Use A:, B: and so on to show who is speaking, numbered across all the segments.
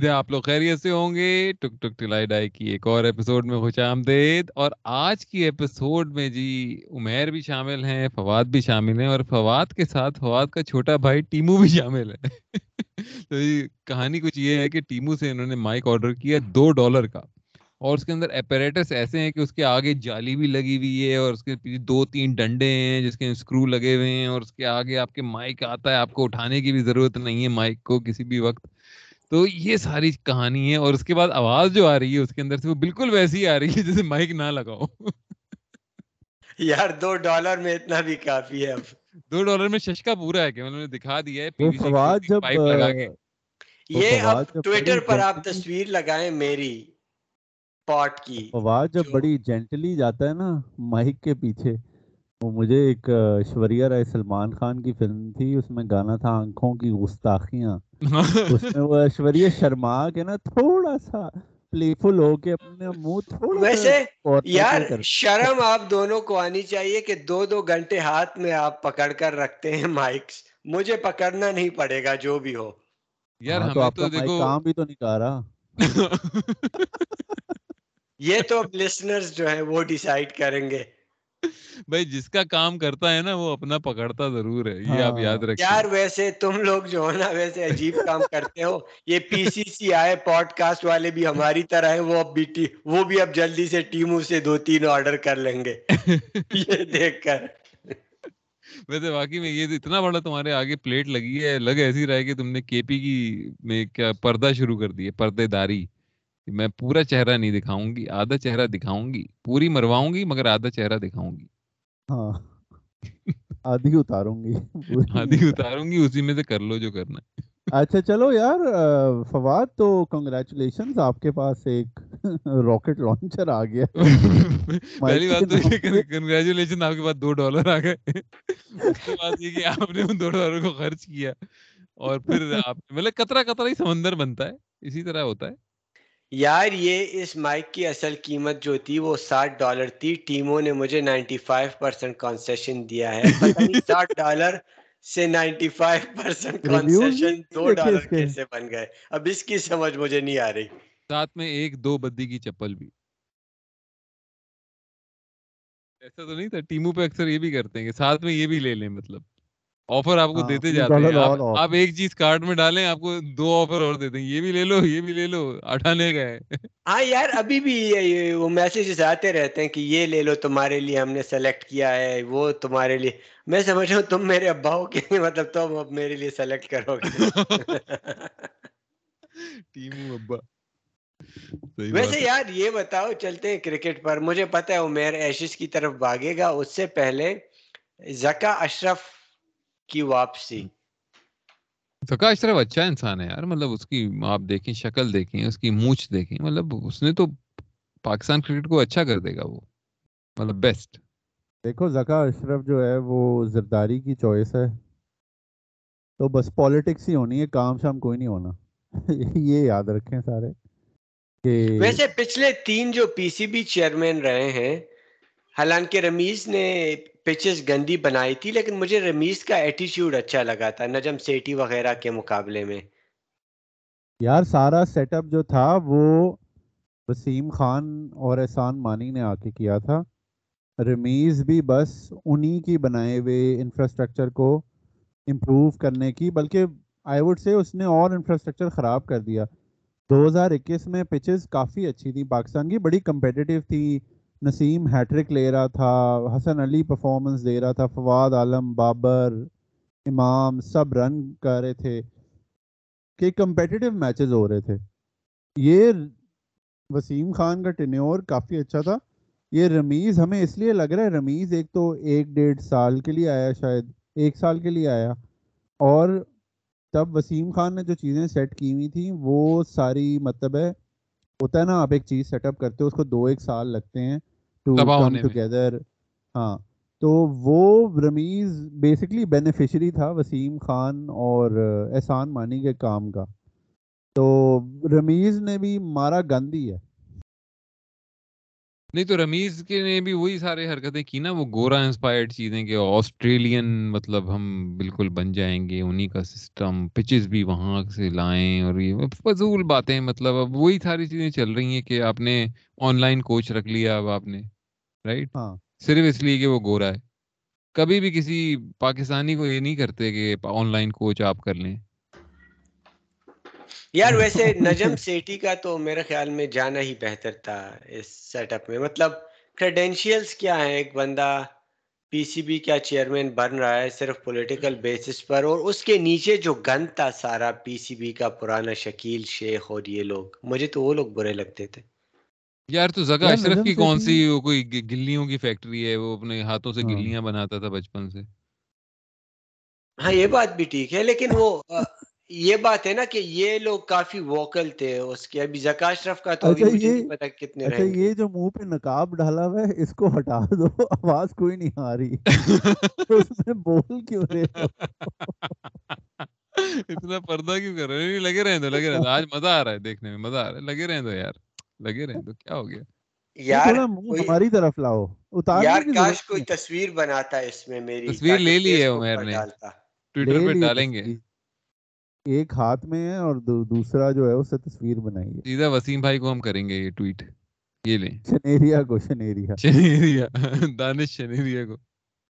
A: امید ہے آپ لوگ خیریت سے ہوں گے۔ ٹک ٹک ٹلائی ڈائی کی ایک اور ایپیسوڈ میں خوش آمدید۔ اور آج کی ایپیسوڈ میں جی عمیر بھی شامل ہیں، فواد بھی شامل ہیں اور فواد کے ساتھ فواد کا چھوٹا بھائی ٹیمو بھی شامل ہے۔ تو جی کہانی کچھ یہ ہے کہ ٹیمو سے انہوں نے مائک آرڈر کیا دو ڈالر کا۔ اور اس کے اندر اپیریٹس ایسے ہیں کہ اس کے آگے جالی بھی لگی ہوئی ہے اور اس کے پیچھے دو تین ڈنڈے ہیں جس کے اسکرو لگے ہوئے ہیں اور اس کے آگے آپ کے مائک آتا ہے، آپ کو اٹھانے کی بھی ضرورت نہیں ہے مائک کو کسی بھی وقت۔ تو یہ ساری کہانی ہے اور اس کے بعد آواز جو آ رہی ہے اس کے اندر سے وہ بالکل ویسی آ رہی ہے جیسے مائک نہ لگاؤ۔
B: یار دو ڈالر میں اتنا بھی کافی ہے۔ اب
A: دو ڈالر میں ششکا پورا ہے کہ انہوں نے دکھا دیا ہے
C: وہ فواد جب
A: پائپ لگا کے۔
B: یہ اب ٹویٹر پر آپ تصویر لگائیں میری پاٹ کی۔
C: فواد جب بڑی جینٹلی جاتا ہے نا مائک کے پیچھے۔ وہ مجھے ایک ایشوریا رائے سلمان خان کی فلم تھی اس میں گانا تھا آنکھوں کی گستاخیاں۔ اس میں وہ ایشوریا شرما کے نا تھوڑا سا پلے فل ہو کے اپنے منہ تھوڑا
B: ویسے یار شرم آپ دونوں کو آنی چاہیے کہ دو دو گھنٹے ہاتھ میں آپ پکڑ کر رکھتے ہیں مائکس مجھے پکڑنا نہیں پڑے گا جو بھی ہو۔
A: یار
C: ہاں، تو آپ کا دیکھو۔ کام بھی تو نہیں کر رہا۔
B: یہ تو لسنرز جو ہیں وہ ڈیسائیڈ کریں گے۔
A: بھائی جس کا کام کرتا ہے نا وہ اپنا پکڑتا ضرور ہے یہ آپ یاد
B: ہاں۔
A: رکھیں
B: یار ویسے تم لوگ جو ہے نا ویسے عجیب کام کرتے ہو۔ یہ پی سی سی آئے پوڈ کاسٹ والے بھی ہماری طرح ہیں وہ اب بھی وہ بھی اب جلدی سے ٹیموں سے دو تین آرڈر کر لیں گے۔ یہ دیکھ کر۔
A: ویسے واقعی میں یہ اتنا بڑا تمہارے آگے پلیٹ لگی ہے لگ ایسی رہا ہے کہ تم نے کے پی کی میں کیا پردہ شروع کر دی ہے پردے داری۔ میں پورا چہرہ نہیں دکھاؤں گی آدھا چہرہ دکھاؤں گی پوری مرواؤں گی مگر آدھا چہرہ دکھاؤں گی۔
C: ہاں۔ آدھی اتاروں گی
A: آدھی اتاروں گی اسی میں سے کر لو جو کرنا ہے۔
C: اچھا چلو یار فواد تو کنگریچولیشن آپ کے پاس ایک راکٹ لانچر آ گیا۔
A: پہلی بات تو کنگریچولیشن آپ کے پاس دو ڈالر آ گئے۔ اس کے بعد یہ کہ آپ نے ان دو ڈالر کو خرچ کیا۔ اور پھر آپ مطلب کترا کترا ہی سمندر بنتا ہے اسی طرح ہوتا ہے۔
B: یار یہ اس مائک کی اصل قیمت جو تھی وہ ساٹھ ڈالر تھی۔ ٹیموں نے مجھے نائنٹی فائیو پرسینٹ کنسیشن دیا ہے۔ ساٹھ ڈالر سے نائنٹی فائیو پرسینٹ کنسیشن دو ڈالر کیسے بن گئے؟ اب اس کی سمجھ مجھے نہیں آ رہی۔
A: ساتھ میں ایک دو بدی کی چپل بھی۔ ایسا تو نہیں تھا ٹیموں پہ اکثر یہ بھی کرتے ہیں کہ ساتھ میں یہ بھی لے لیں مطلب۔ آفر آپ کو ہاں، دیتے جاتے ہیں۔ آپ ایک چیز کارڈ میں ڈالیں آپ کو دو آفر اور دیتے ہیں۔ یہ بھی لے لو یہ بھی لے لو اٹھانے کا ہے۔
B: ہاں یار ابھی بھی وہ میسیجز آتے رہتے ہیں کہ یہ لے لو تمہارے لیے ہم نے سلیکٹ کیا ہے وہ تمہارے لیے۔ میں سمجھ رہا ہوں تم میرے ابا ہو کے مطلب تم اب میرے لیے سلیکٹ کرو گے۔
A: ٹیم ابا۔
B: ویسے یار یہ بتاؤ چلتے ہیں کرکٹ پر۔ مجھے پتا ہے عمیر ایشز کی طرف بھاگے گا۔ اس سے پہلے زکا اشرف کی واپسی۔
A: زکا اشرف اچھا انسان ہے یار مطلب اس کی آپ دیکھیں شکل دیکھیں اس کی مونچھ دیکھیں مطلب اس نے تو پاکستان کرکٹ کو اچھا کر دے گا وہ مطلب بیسٹ۔
C: دیکھو زکا اشرف جو ہے وہ زرداری کی چوائس ہے۔ تو بس پالیٹکس ہی ہونی ہے کام شام کوئی نہیں ہونا۔ یہ یاد رکھیں سارے
B: ویسے پچھلے تین جو پی سی بی چیئرمین رہے ہیں حالانکہ رمیز نے پچز گندی بنائی تھی، لیکن مجھے رمیز کا ایٹیچیوڈ اچھا لگا تھا، نجم سیٹی وغیرہ کے مقابلے میں۔
C: یار، سارا سیٹ اپ جو تھا، وہ وسیم خان اور احسان مانی نے آ کے کیا تھا۔ رمیز بھی بس انہی کی بنائے ہوئے انفراسٹرکچر کو امپروو کرنے کی، بلکہ آئی وڈ سے اس نے اور انفراسٹرکچر خراب کر دیا۔ دو ہزار اکیس میں پچز کافی اچھی تھی پاکستان کی، بڑی کمپیٹیو تھی۔ نسیم ہیٹرک لے رہا تھا، حسن علی پرفارمنس دے رہا تھا، فواد عالم، بابر، امام، سب رن کر رہے تھے، کہ کمپیٹیو میچز ہو رہے تھے۔ یہ وسیم خان کا ٹینیور کافی اچھا تھا۔ یہ رمیز، ہمیں اس لیے لگ رہا ہے رمیز ایک تو ایک ڈیڑھ سال کے لیے آیا شاید، ایک سال کے لیے آیا۔ اور تب وسیم خان نے جو چیزیں سیٹ کی ہوئی تھیں، وہ ساری مطلب ہے، ہوتا ہے نا، آپ ایک چیز سیٹ اپ کرتے ہو، اس کو دو ایک سال لگتے ہیں۔ ٹو کم ٹوگیدر ہاں تو وہ رمیز بیسکلی بینیفیشری تھا وسیم خان اور احسان مانی کے کام کا۔ تو رمیز نے بھی مارا گند ہی ہے۔
A: نہیں تو رمیز کے نے بھی وہی سارے حرکتیں کی نا وہ گورا انسپائرڈ چیزیں کہ آسٹریلین مطلب ہم بالکل بن جائیں گے انہی کا سسٹم پچز بھی وہاں سے لائیں اور یہ فضول باتیں مطلب اب وہی ساری چیزیں چل رہی ہیں کہ آپ نے آن لائن کوچ رکھ لیا اب آپ نے رائٹ
C: ہاں۔
A: صرف اس لیے کہ وہ گورا ہے۔ کبھی بھی کسی پاکستانی کو یہ نہیں کرتے کہ آن لائن کوچ آپ کر لیں۔
B: یار ویسے نجم سیٹی کا تو میرے خیال میں جانا ہی بہتر تھا اس سیٹ اپ میں۔ مطلب کریڈینشیلز کیا ہیں؟ ایک بندہ پی سی بی کا چیئرمین بن رہا ہے صرف پولیٹیکل بیسس پر اور اس کے نیچے جو گن تھا سارا پی سی بی کا پرانا شکیل شیخ اور یہ لوگ مجھے تو وہ لوگ برے لگتے تھے۔
A: یار تو زگا اشرف کی کون سی وہ کوئی گلیوں کی فیکٹری ہے وہ اپنے ہاتھوں سے
C: ہاں۔
A: گلیاں بناتا تھا بچپن سے۔
B: ہاں یہ بات بھی ٹھیک ہے لیکن وہ یہ بات ہے نا کہ یہ لوگ کافی ووکل تھے اس کے ابھی زکا اشرف کا تو
C: اچھا
B: مجھے
C: یہ
B: نہیں پتا کتنے
C: اچھا یہ جو منہ پہ نقاب ڈالا ہوا ہے اس کو ہٹا دو آواز کوئی نہیں آ رہی۔ اس میں بول کیوں رہے ہو؟
A: اتنا پردہ کیوں کر رہے ہیں لگے رہے دو لگے رہے دو۔ آج مزہ آ رہا ہے دیکھنے میں مزہ آ رہا ہے۔ لگے رہے دو یار لگے رہے دو۔ کیا ہو گیا؟
B: یار
C: تھوڑا منہ
B: کوئی
C: ہماری طرف لاؤ۔ اتارنے
B: یار کاش کوئی تصویر بناتا اس میں میری
A: تصویر لے لی ہے
B: پر
A: نے۔ ٹویٹر پہ
C: لی
A: ڈالیں گے۔
C: ایک ہاتھ میں ہے اور دو- دوسرا جو ہے اس سے تصویر بنائی ہے۔
A: سیدھا وسیم بھائی کو ہم کریں گے یہ ٹویٹ۔ یہ لیں۔
C: شنیریا کو شنیریا۔
A: شنیریا۔ دانش شنیریا کو۔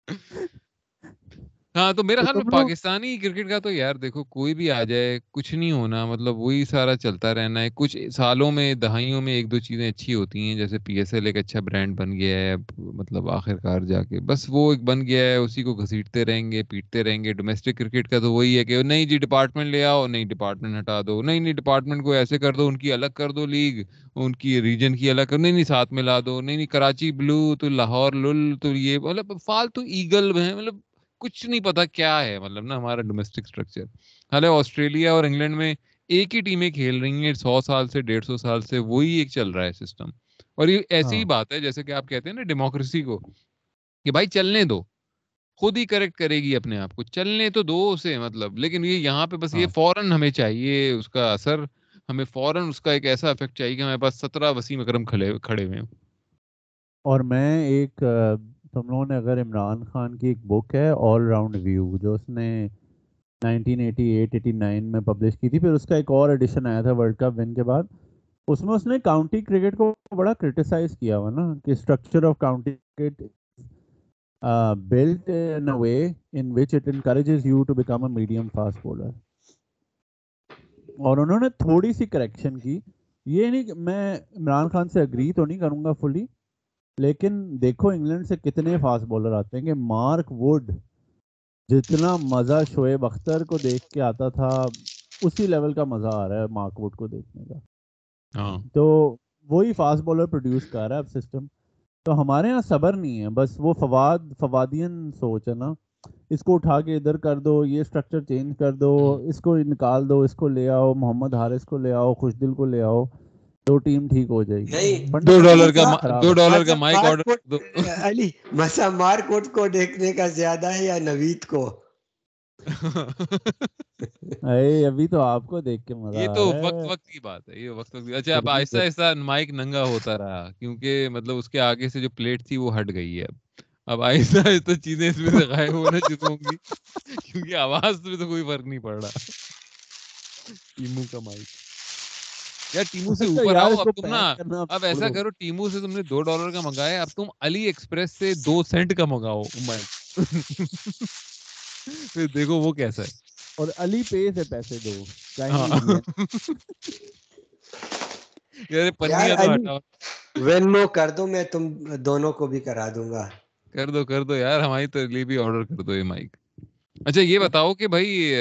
A: ہاں تو میرا خیال میں پاکستانی کرکٹ کا تو یار دیکھو کوئی بھی آ جائے کچھ نہیں ہونا مطلب وہی سارا چلتا رہنا ہے۔ کچھ سالوں میں دہائیوں میں ایک دو چیزیں اچھی ہوتی ہیں جیسے پی ایس ایل ایک اچھا برانڈ بن گیا ہے مطلب آخر کار جا کے۔ بس وہ ایک بن گیا ہے اسی کو گھسیٹتے رہیں گے پیٹتے رہیں گے۔ ڈومیسٹک کرکٹ کا تو وہی ہے کہ نہیں جی ڈپارٹمنٹ لے آؤ نہیں ڈپارٹمنٹ ہٹا دو نہیں نہیں ڈپارٹمنٹ کو ایسے کر دو ان کی الگ کر دو لیگ ان کی ریجن کی الگ کر نہیں نہیں ساتھ میں لا دو۔ نہیں نہیں کراچی بلو تو لاہور لل تو یہ مطلب فالتو ایگل ہیں مطلب کچھ نہیں پتا کیا ہے مطلب نا ہمارا ڈومیسٹک اسٹرکچر حالانکہ آسٹریلیا اور انگلینڈ میں ایک ہی ٹیمیں کھیل رہی ہیں سو سال سے ڈیڑھ سو سال سے وہی ایک چل رہا ہے سسٹم اور یہ ایسی ہی
C: ہاں۔
A: بات ہے جیسے کہ آپ کہتے ہیں نا ڈیموکریسی کو کہ بھائی چلنے دو خود ہی کریکٹ کرے گی اپنے آپ کو۔ چلنے تو دو اسے مطلب لیکن یہ یہاں پہ بس یہ
C: ہاں۔
A: فوراً ہمیں چاہیے اس کا اثر ہمیں فوراً اس کا ایک ایسا افیکٹ چاہیے کہ ہمارے پاس سترہ وسیم اکرم کھڑے ہوئے ہوں۔
C: اور میں ایک تم لوگوں نے اگر عمران خان کی ایک بک ہے آل راؤنڈ ویو جو اس نے 1988 89 میں پبلش کی تھی، پھر اس کا ایک اور ایڈیشن آیا تھا ورلڈ کپ ون کے بعد، اس میں اس نے کاؤنٹی کرکٹ کو بڑا کرٹیسائز کیا ہوا نا، کہ structure of county cricket built in a way in which it encourages you to become a medium fast bowler اور انہوں نے تھوڑی سی کریکشن کی، یہ نہیں کہ میں عمران خان سے اگری تو نہیں کروں گا فلی لیکن دیکھو انگلینڈ سے کتنے فاسٹ بولر آتے ہیں کہ مارک ووڈ جتنا مزہ شعیب اختر کو دیکھ کے آتا تھا اسی لیول کا مزہ آ رہا ہے مارک ووڈ کو دیکھنے کا۔
A: ہاں۔
C: تو وہی فاسٹ بولر پروڈیوس کر رہا ہے اب سسٹم تو ہمارے یہاں صبر نہیں ہے بس وہ فواد فوادین سوچ ہے نا۔ اس کو اٹھا کے ادھر کر دو یہ اسٹرکچر چینج کر دو اس کو نکال دو اس کو لے آؤ محمد حارث کو لے آؤ خوش دل کو لے آؤ۔ تو ٹیم ٹھیک ہو جائے گی۔
B: نہیں
A: دو ڈالر کا دو ڈالر کا مائک آرڈر دو
B: علی مسا مارکوٹ کو دیکھنے کا زیادہ ہے یا نوید کو؟
C: اے ابھی تو آپ کو دیکھ کے مزہ
A: یہ تو وقت وقت کی بات ہے یہ وقت وقت کی اچھا اب آہستہ
C: جب
A: آہستہ مائک ننگا ہوتا رہا کیونکہ مطلب اس کے آگے سے جو پلیٹ تھی وہ ہٹ گئی ہے۔ اب آہستہ آہستہ چیزیں اس میں سے غائب ہونا شروع ہوں گی کیونکہ آواز میں تو کوئی فرق نہیں پڑ رہا۔ ٹیمو کا مائک۔ یار ٹیمو سے اوپر آؤ اب تم نا اب ایسا کرو ٹیمو سے تم نے دو ڈالر کا منگایا اب تم علی ایکسپریس سے دو سینٹ کا منگاؤ پھر دیکھو وہ کیسا ہے۔
C: اور علی پے سے پیسے دو
A: ہاں۔
B: کر دو میں تم دونوں کو بھی کرا دوں گا۔
A: کر دو کر دو یار ہماری تو بھی آرڈر کر دو یہ مائک اچھا یہ بتاؤ کہ بھائی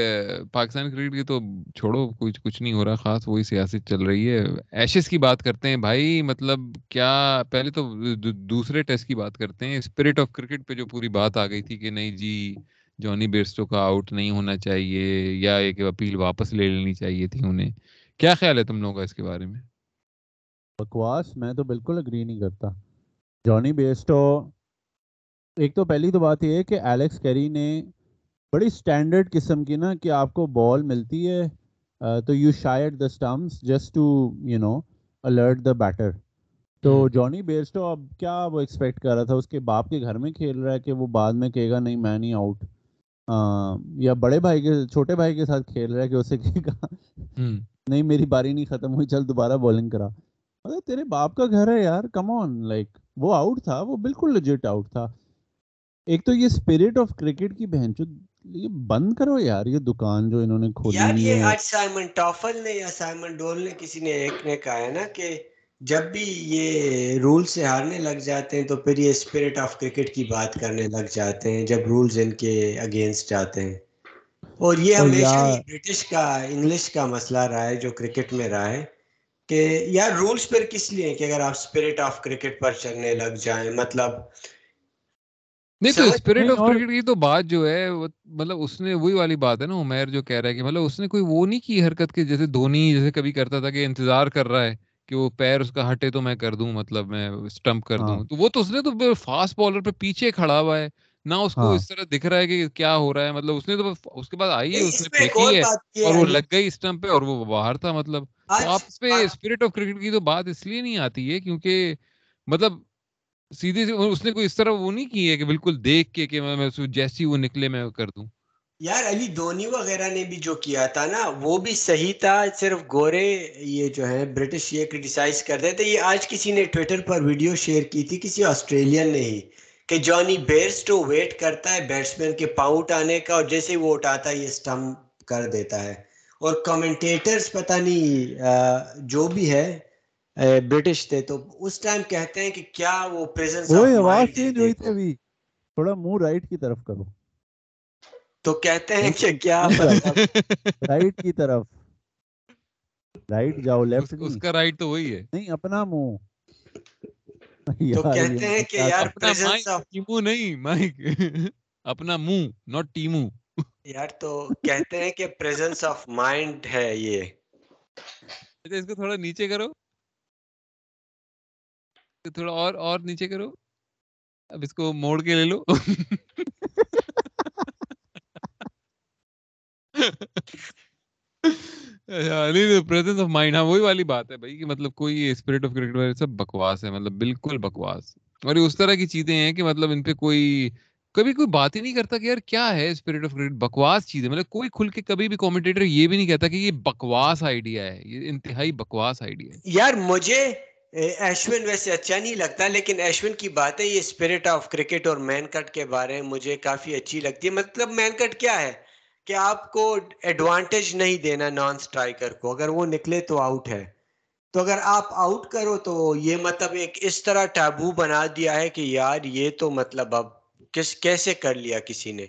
A: پاکستان کرکٹ کی تو چھوڑو، کچھ کچھ نہیں ہو رہا خاص، وہی سیاست چل رہی ہے۔ ایشز کی بات کرتے ہیں، بھائی مطلب کیا پہلے تو دوسرے ٹیسٹ کی بات کرتے ہیں۔ اسپرٹ آف کرکٹ پہ جو پوری بات آ گئی تھی کہ نہیں جی جونی بیرسٹو کا آؤٹ نہیں ہونا چاہیے یا ایک اپیل واپس لے لینی چاہیے تھی انہیں۔ کیا خیال ہے تم لوگوں کا اس کے بارے میں؟
C: بکواس، میں تو بالکل اگری نہیں کرتا۔ جانی بیسٹو ایک تو پہلی تو بات یہ ہے کہ ایلیکس کیری نے بڑی سٹینڈرڈ قسم کی نا کہ آپ کو بال ملتی ہے تو you shy the stumps just to you know alert the batter تو۔ جانی بیرسٹو اب کیا وہ ایکسپیکٹ کر رہا تھا؟ اس کے باپ کے گھر میں کھیل رہا ہے کہ وہ بعد میں کہے گا نہیں میں نہیں آؤٹ یا بڑے بھائی کے چھوٹے بھائی کے ساتھ کھیل رہا ہے کہ اسے کہے گا نہیں میری باری نہیں ختم ہوئی چل دوبارہ بولنگ کرا۔ ارے تیرے باپ کا گھر ہے یار کم آن لائک وہ آؤٹ تھا وہ بالکل لیجٹ آؤٹ تھا۔ ایک تو یہ اسپرٹ آف کرکٹ کی بہن یہ بند کرو یار یہ دکان جو انہوں نے کھولی
B: یار یہ آج سائمن ٹافل نے یا سائمن ڈول نے کسی نے ایک نے کہا ہے نا کہ جب بھی یہ رول سے ہارنے لگ جاتے ہیں تو پھر یہ اسپرٹ آف کرکٹ کی بات کرنے لگ جاتے ہیں جب رولز ان کے اگینسٹ جاتے ہیں۔ اور یہ ہمیشہ برٹش کا انگلش کا مسئلہ رہا ہے جو کرکٹ میں رہا ہے کہ یار رولز پھر کس لیے کہ اگر آپ اسپرٹ آف کرکٹ پر چلنے لگ جائیں مطلب
A: نہیں تو اسپرٹ آف کرکٹ کی تو بات جو ہے مطلب اس نے وہی والی بات ہے نا عمیر جو کہہ رہا ہے کہ مطلب اس نے کوئی وہ نہیں کی حرکت کہ جیسے دھونی جیسے کبھی کرتا تھا کہ انتظار کر رہا ہے کہ وہ پیر اس کا ہٹے تو میں کر دوں مطلب میں اسٹمپ کر دوں
C: ہاں۔
A: تو وہ تو اس نے تو فاسٹ بالر پہ پیچھے کھڑا ہوا ہے نہ اس کو
C: ہاں۔
A: اس طرح دکھ رہا ہے کہ کیا ہو رہا ہے مطلب اس نے تو اس کے بعد آئی ہے اس نے پھینکی ہے اور وہ لگ گئی اسٹمپ پہ اور وہ باہر تھا مطلب آپ اس پہ اسپرٹ آف کرکٹ کی تو بات اس لیے نہیں آتی ہے کیونکہ مطلب سیدھے سے اس نے کوئی اس طرح وہ نہیں کی ہے کہ بالکل دیکھ کے کہ میں جیسی وہ نکلے میں کر دوں۔
B: یار علی دھونی وغیرہ نے بھی جو کیا تھا نا، وہ بھی صحیح تھا، صرف گورے یہ جو ہے برٹش یہ کرٹیسائز کرتے تھے۔ یہ آج کسی نے ٹویٹر پر ویڈیو شیئر کی تھی، کسی آسٹریلین نے ہی، کہ جانی بیئرسٹو ویٹ کرتا ہے بیٹسمین کے پاؤٹ آنے کا اور جیسے وہ اٹھاتا ہے یہ سٹمپ کر دیتا ہے۔ اور کمنٹیٹرز پتہ نہیں جو بھی ہے برٹش تھے۔ تو اس ٹائم کہتے ہیں کہ کیا وہ پریزنس
C: اوئے آواز چینج ہوئی تھی ابھی۔ تھوڑا منہ رائٹ کی طرف کرو۔
B: تو کہتے ہیں کہ کیا
C: رائٹ کی طرف۔ رائٹ جاؤ لیفٹ
A: اس کا رائٹ تو وہی ہے۔
C: نہیں اپنا منہ۔
B: تو کہتے ہیں کہ یار
A: اپنا مائک ٹیمو نہیں مائک۔ اپنا منہ ناٹ ٹیمو۔
B: یار تو کہتے ہیں کہ پریزنس آف مائنڈ ہے یہ۔
A: اس کو تھوڑا نیچے کرو۔ تھوڑا اور اور نیچے کرو۔ اب اس کو موڑ کے لے لو۔ پریزنس آف مائنڈ ہاں وہی والی بات ہے بھائی کہ مطلب کوئی اسپرٹ آف کرکٹ سب بکواس ہے مطلب بالکل بکواس۔ اور یہ اس طرح کی چیزیں ہیں کہ مطلب ان پہ کوئی، کبھی کوئی بات ہی نہیں کرتا کہ یار کیا ہے اسپرٹ آف کرکٹ بکواس چیز ہے مطلب کوئی کھل کے کبھی بھی کامنٹیٹر یہ بھی نہیں کہتا کہ یہ بکواس آئیڈیا ہے، یہ انتہائی بکواس آئیڈیا ہے۔
B: یار مجھے ایشون ویسے اچھا نہیں لگتا لیکن ایشون کی بات ہے یہ اسپرٹ آف کرکٹ اور مین کٹ کے بارے میں مجھے کافی اچھی لگتی ہے۔ مطلب مین کٹ کیا ہے؟ کہ آپ کو ایڈوانٹیج نہیں دینا نان سٹرائکر کو۔ اگر وہ نکلے تو آؤٹ ہے۔ تو اگر آپ آؤٹ کرو تو یہ مطلب ایک اس طرح ٹیبو بنا دیا ہے کہ یار یہ تو مطلب اب کس کیسے کر لیا کسی نے؟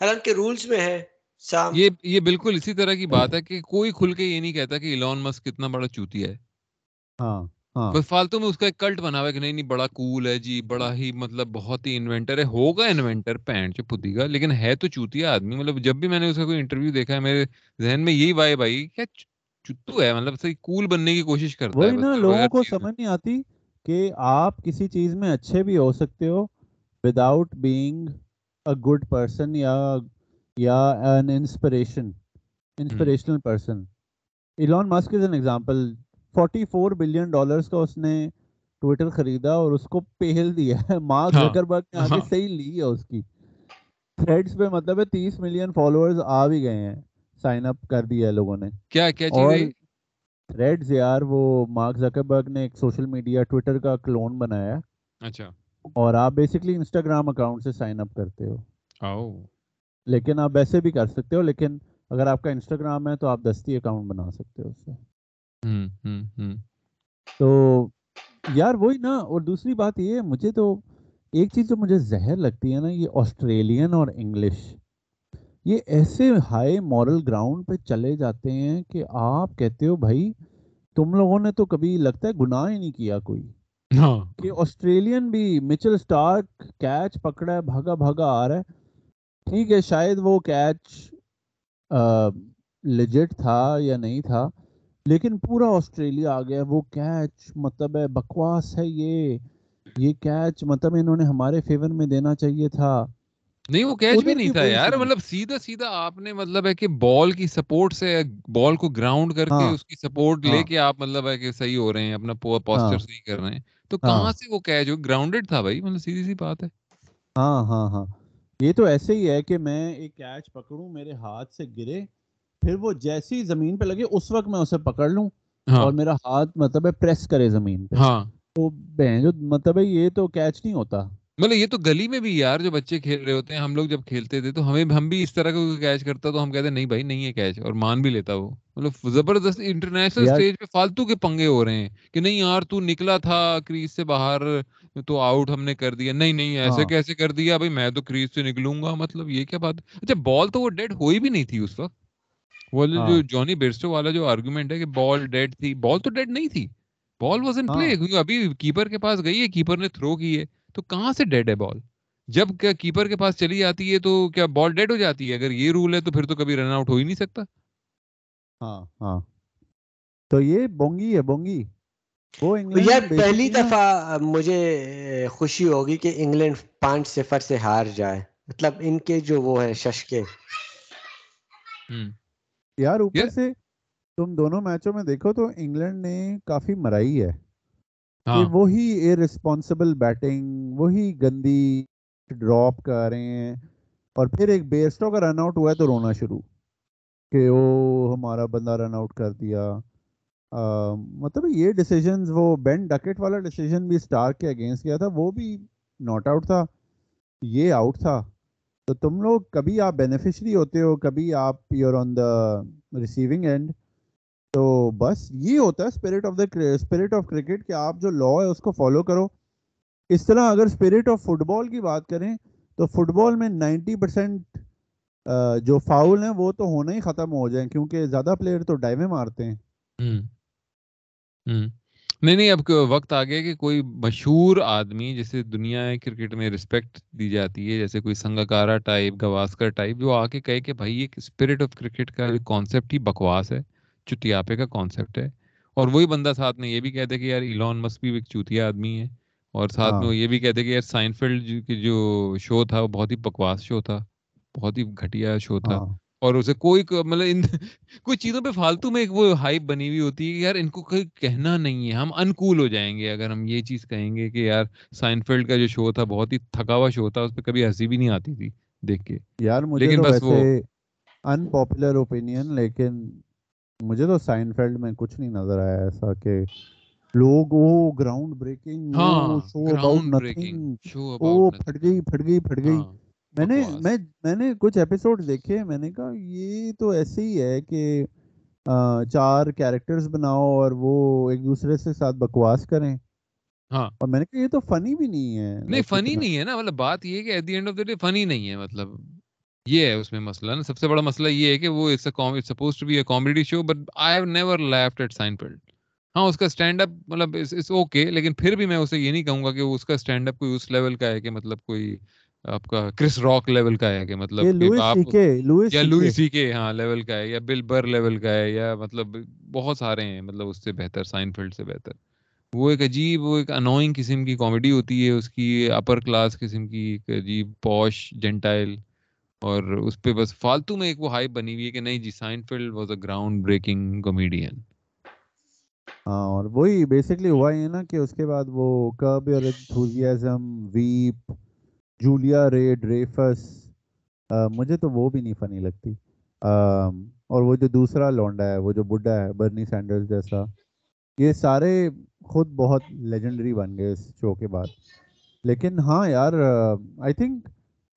B: حالانکہ رولز میں ہے۔ سام
A: یہ یہ بالکل اسی طرح کی بات ہے کہ کوئی کھل کے یہ نہیں کہتا کہ ایلون مسک کتنا بڑا چوتیا ہے۔
C: ہاں۔
A: بس فالتو میں اس کا ایک کلٹ بنا ہوا ہے کہ نہیں نہیں بڑا کول ہے جی بڑا ہی مطلب بہت ہی انوینٹر ہے۔ ہوگا انوینٹر پینٹ پتی گا لیکن ہے تو چوتیا آدمی۔ مطلب جب بھی میں نے اس کا کوئی انٹرویو دیکھا ہے میرے ذہن میں یہی وائب آئی کیا چتو ہے۔ مطلب صحیح کول بننے کی کوشش کرتا ہے
C: نا لوگوں کو۔ سمجھ نہیں آتی کہ آپ کسی چیز میں اچھے بھی ہو سکتے ہو without being a good person یا یا an inspiration inspirational person Elon Musk is an example forty four billion dollars کا اس نے ٹویٹر خریدا اور اس کو پہل دیا ہے۔ مارک
A: ہاں،
C: زکربرگ نے آگے
A: ہاں۔
C: صحیح لی ہے اس کی۔ تھریڈس پہ مطلب ہے تیس ملین فالوورز آ بھی گئے ہیں۔ سائن اپ کر دیا ہے لوگوں نے۔
A: کیا کیا چیز؟
C: تھریڈز یار وہ مارک زکربرگ نے ایک سوشل میڈیا ٹویٹر کا کلون بنایا۔
A: اچھا۔
C: اور آپ بیسکلی انسٹاگرام اکاؤنٹ سے سائن اپ کرتے ہو۔ لیکن آپ ویسے بھی کر سکتے ہو لیکن اگر آپ کا انسٹاگرام ہے تو آپ دستی اکاؤنٹ بنا سکتے ہو اس سے۔
A: ہوں ہوں ہوں۔
C: تو یار وہی نا اور دوسری بات یہ ہے مجھے تو ایک چیز جو مجھے زہر لگتی ہے نا یہ آسٹریلین اور انگلش۔ یہ ایسے ہائی مورل گراؤنڈ پہ چلے جاتے ہیں کہ آپ کہتے ہو بھائی تم لوگوں نے تو کبھی لگتا ہے گناہ ہی نہیں کیا کوئی۔
A: ہاں۔
C: کہ آسٹریلین بھی مچل اسٹارک کیچ پکڑا ہے بھاگا بھاگا آ رہا ہے۔ ٹھیک ہے شاید وہ کیچ لیجٹ تھا یا نہیں تھا لیکن پورا آسٹریلیا آ گیا وہ کیچ مطلب ہے بکواس ہے یہ یہ کیچ مطلب انہوں نے ہمارے فیور میں دینا چاہیے تھا
A: نہیں وہ کیچ بھی نہیں تھا یار۔ مطلب سیدھا سیدھا آپ نے مطلب ہے کہ بال کی سپورٹ سے بال کو گراؤنڈ کر کے
C: ہاں،
A: اس کی سپورٹ لے
C: ہاں۔
A: کے آپ مطلب ہے کہ صحیح ہو رہے ہیں اپنا پوسچر
C: ہاں۔
A: صحیح کر رہے ہیں تو
C: ہاں۔
A: کہاں سے وہ کیچ ہو گراؤنڈڈ تھا بھائی مطلب سیدھی سی بات ہے
C: ہاں ہاں ہاں یہ تو ایسے ہی ہے کہ میں ایک کیچ پکڑوں میرے ہاتھ سے گرے پھر وہ جیسی زمین پہ لگے اس وقت میں اسے پکڑ لوں
A: ہاں۔
C: اور میرا ہاتھ مطلب ہے پریس کرے زمین پہ۔
A: ہاں۔
C: تو جو مطلب ہے یہ تو کیچ نہیں ہوتا۔
A: مطلب یہ تو گلی میں بھی یار جو بچے کھیل رہے ہوتے ہیں ہم لوگ جب کھیلتے تھے تو ہمیں ہم بھی اس طرح کا کیچ کرتا تو ہم کہتے نہیں بھائی نہیں ہے کیچ اور مان بھی لیتا وہ۔ مطلب زبردست انٹرنیشنل
C: یار
A: اسٹیج پہ فالتو کے پنگے ہو رہے ہیں کہ نہیں یار تو نکلا تھا کریز سے باہر تو آؤٹ ہم نے کر دیا۔ نہیں نہیں ایسے
C: ہاں۔
A: کیسے کر دیا؟ بھائی میں تو کریز سے نکلوں گا مطلب یہ کیا بات۔ اچھا بال تو وہ ڈیڈ ہوئی بھی نہیں تھی اس وقت۔ وہ جو
C: ہاں۔
A: جونی بیرسٹو والا جو آرگومنٹ ہے کہ بال ڈیڈ تھی بال تو ڈیڈ نہیں تھی۔ بال واز ان پلے کیونکہ ابھی کیپر کے پاس گئی ہے کیپر نے تھرو کی ہے۔ تو کہاں سے ڈیڈ ہے بال جب کیا کیپر کے پاس چلی جاتی ہے تو کیا بال ڈیڈ ہو جاتی ہے؟ اگر یہ رول ہے تو پھر تو کبھی رن آؤٹ ہو ہی نہیں سکتا۔
C: ہاں ہاں۔ تو یہ بونگی ہے بونگی۔ وہ
B: یار پہلی دفعہ مجھے خوشی ہوگی کہ انگلینڈ پانچ صفر سے ہار جائے۔ مطلب ان کے جو وہ ہیں ششکے۔
A: ہوں۔
C: یار اوپر سے تم دونوں میچوں میں دیکھو تو انگلینڈ نے کافی مرائی ہے
A: ہاں۔
C: وہی ارسپانسبل بیٹنگ وہی گندی ڈراپ کر رہے ہیں اور پھر ایک بیسٹو کا رن آؤٹ ہوا ہے تو رونا شروع کہ وہ ہمارا بندہ رن آؤٹ کر دیا۔ مطلب یہ ڈیسیجنز وہ بین ڈکٹ والا ڈیسیجن بھی اسٹار کے اگینسٹ کیا تھا وہ بھی ناٹ آؤٹ تھا یہ آؤٹ تھا۔ تو تم لوگ کبھی آپ بینیفیشری ہوتے ہو، کبھی آپ you're on the receiving end تو بس یہ ہوتا ہے spirit of the spirit of cricket کہ آپ جو لا ہے اس کو فالو کرو۔ اس طرح اگر اسپرٹ آف فٹ بال کی بات کریں، تو فٹ بال میں نائنٹی پرسینٹ جو فاؤل ہیں وہ تو ہونا ہی ختم ہو جائیں، کیونکہ زیادہ پلیئر تو ڈائیویں مارتے ہیں۔
A: نہیں نہیں اب وقت آ گیا کہ کوئی مشہور آدمی جیسے دنیا کرکٹ میں رسپیکٹ دی جاتی ہے جیسے کوئی سنگاکارا ٹائپ گواسکر ٹائپ جو آ کے کہے کہ بھائی یہ اسپرٹ آف کرکٹ کا کانسیپٹ ہی بکواس ہے چتیاپے کا کانسیپٹ ہے۔ اور وہی بندہ ساتھ میں یہ بھی کہتے کہ یار ایلون مس بھی ایک چوتیا آدمی ہے۔ اور ساتھ میں
C: ہاں۔
A: وہ یہ بھی کہتے کہ یار سائنفیلڈ جو شو تھا وہ بہت ہی بکواس شو تھا بہت ہی گھٹیا شو تھا۔
C: ہاں۔
A: اور اسے کوئی مطلب ان کوئی چیزوں پہ فالتو میں ایک وہ ہائپ بنی ہوئی ہوتی ہے کہ یار ان کو کوئی کہنا نہیں ہے ہم انکول ہو جائیں گے۔ اگر ہم یہ چیز کہیں گے کہ یار سائنفیلڈ کا جو شو تھا بہت ہی تھکا ہوا شو تھا اس پہ کبھی ہنسی بھی نہیں آتی تھی دیکھ کے۔
C: یار مجھے
A: لیکن بس وہ
C: ان پاپولر اوپینین لیکن مجھے تو سائن فیلڈ میں کچھ نہیں نظر آیا ایسا کہ لوگ وہ ground breaking show about nothing وہ پھٹ گئی پھٹ گئی پھٹ گئی۔
A: ہاں۔
C: میں نے میں میں نے کچھ ایپیسوڈ دیکھے میں نے کہا یہ تو ایسے ہی ہے کہ چار کیریکٹرز بناؤ اور وہ ایک دوسرے سے ساتھ بکواس کریں۔
A: ہاں۔
C: اور میں نے کہا یہ تو فنی بھی نہیں ہے۔
A: نہیں فنی نہیں ہے نا۔ مطلب بات یہ ہے کہ at the end of the day funny نہیں ہے مطلب یہ ہے اس میں مسئلہ۔ نا سب سے بڑا مسئلہ یہ ہے کہ وہ suppose to be a comedy show but I have never laughed at Seinfeld ہاں اس کا اسٹینڈ اپ مطلب اس اوکے لیکن پھر بھی میں اسے یہ نہیں کہوں گا کہ اس کا اسٹینڈ اپ کوئی اس لیول کا ہے کہ مطلب کوئی آپ کا کرس راک لیول کا ہے کہ مطلب یا لوئی سی کے ہاں لیول کا ہے یا بل بر لیول کا ہے یا مطلب بہت سارے ہیں مطلب اس سے بہتر سائنفیلڈ سے بہتر۔ وہ ایک عجیب وہ ایک انوائنگ قسم کی کامیڈی ہوتی ہے اس کی اپر کلاس قسم کی ایک عجیب پوش جنٹائل اور اس پہ بس فالتو میں ایک وہ ہائپ بنی ہوئی ہے کہ نہیں جی Seinfeld was a ground breaking comedian
C: ہاں اور وہی بیسکلی ہوا یہ نا کہ اس کے بعد وہ کرب اور انتھوزیازم ویپ جولیا رے ڈریفس مجھے تو وہ بھی نہیں فنی لگتی۔ اور وہ جو دوسرا لونڈا ہے، وہ جو بڈھا ہے، برنی سینڈرز جیسا، یہ سارے خود بہت لیجنڈری بن گئے اس شو کے بعد۔ لیکن ہاں یار آئی تھنک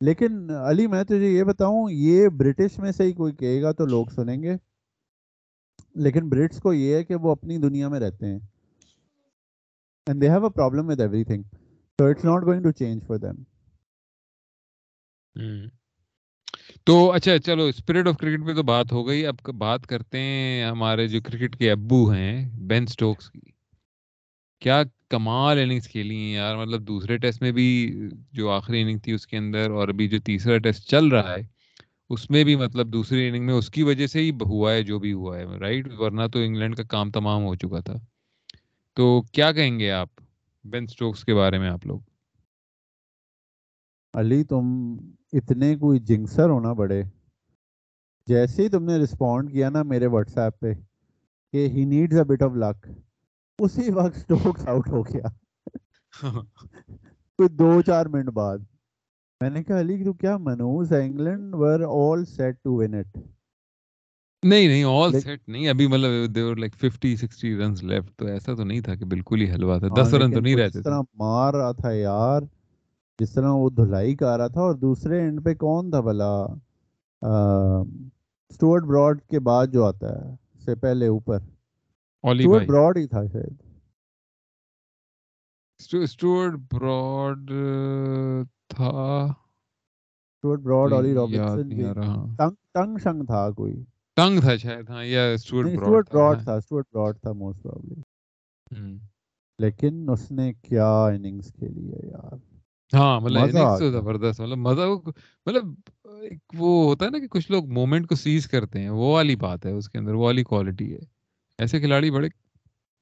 C: لیکن علی، میں تجھے یہ بتاؤں، یہ برٹش میں سے ہی کوئی کہے گا تو لوگ سنیں گے۔ لیکن برٹس کو یہ ہے کہ وہ اپنی دنیا میں رہتے ہیں۔ And they have a problem with everything تو it's not going to change for them
A: تو اچھا چلو اسپرٹ آف کرکٹ پہ تو بات ہو گئی۔ اب بات کرتے ہیں ہمارے جو کرکٹ کے ابو ہیں بین سٹوکس کی۔ کیا کمال اننگز کھیلی ہیں یار۔ مطلب دوسرے ٹیسٹ میں بھی جو آخری اننگ تھی اس کے اندر اور ابھی جو تیسرا ٹیسٹ چل رہا ہے، اس میں بھی مطلب دوسری اننگ میں اس کی وجہ سے ہی ہوا ہے، جو بھی ہوا ہے رائٹ ورنہ تو انگلینڈ کا کام تمام ہو چکا تھا۔ تو کیا کہیں گے آپ بین سٹوکس کے بارے میں آپ لوگ؟
C: علی، تم اتنے کوئی جنکسر ہونا بڑے۔ جیسے ہی تم نے رسپونڈ کیا نا میرے واٹس ایپ پہ کہ he needs a bit of luck اسی وقت سٹوکس آؤٹ ہو گیا۔ کوئی دو چار منٹ بعد۔ میں نے کہا علی تو کیا منوز ہے England were all set to win it
A: نہیں نہیں آل سیٹ نہیں۔ ابھی مطلب دیور لائک 50 60 رنز لیفٹ تو ایسا تو نہیں تھا کہ بالکل ہی حلوا تھا۔
C: ہاں،
A: 10 رن تو نہیں رہتے تھے۔
C: طرح مار رہا تھا یار۔ جس طرح وہ دھلائی کا رہا تھا اور دوسرے اینڈ پہ کون تھا بھلا؟ اسٹوارٹ براڈ کے بعد جو آتا ہے سے پہلے اوپر۔
A: بھائی۔
C: براڈ ہی تھا شاید۔
A: اسٹوارٹ براڈ تھا۔
C: اسٹوارٹ براڈ اولی
A: رہا۔
C: ٹنگ ٹنگ شنگ تھا کوئی۔
A: ٹنگ تھا شاید ہاں یا اسٹوارٹ
C: نہیں
A: براڈ تھا
C: تھا اسٹوارٹ براڈ تھا موسٹ پروبلی
A: ہم۔
C: لیکن اس نے کیا اننگز کھیلی ہے یار؟
A: ہاں مطلب زبردست مطلب مزہ مطلب ایک وہ ہوتا ہے نا کہ کچھ لوگ مومنٹ کو سیز کرتے ہیں وہ والی بات ہے اس کے اندر وہ والی کوالٹی ہے۔ ایسے کھلاڑی بڑے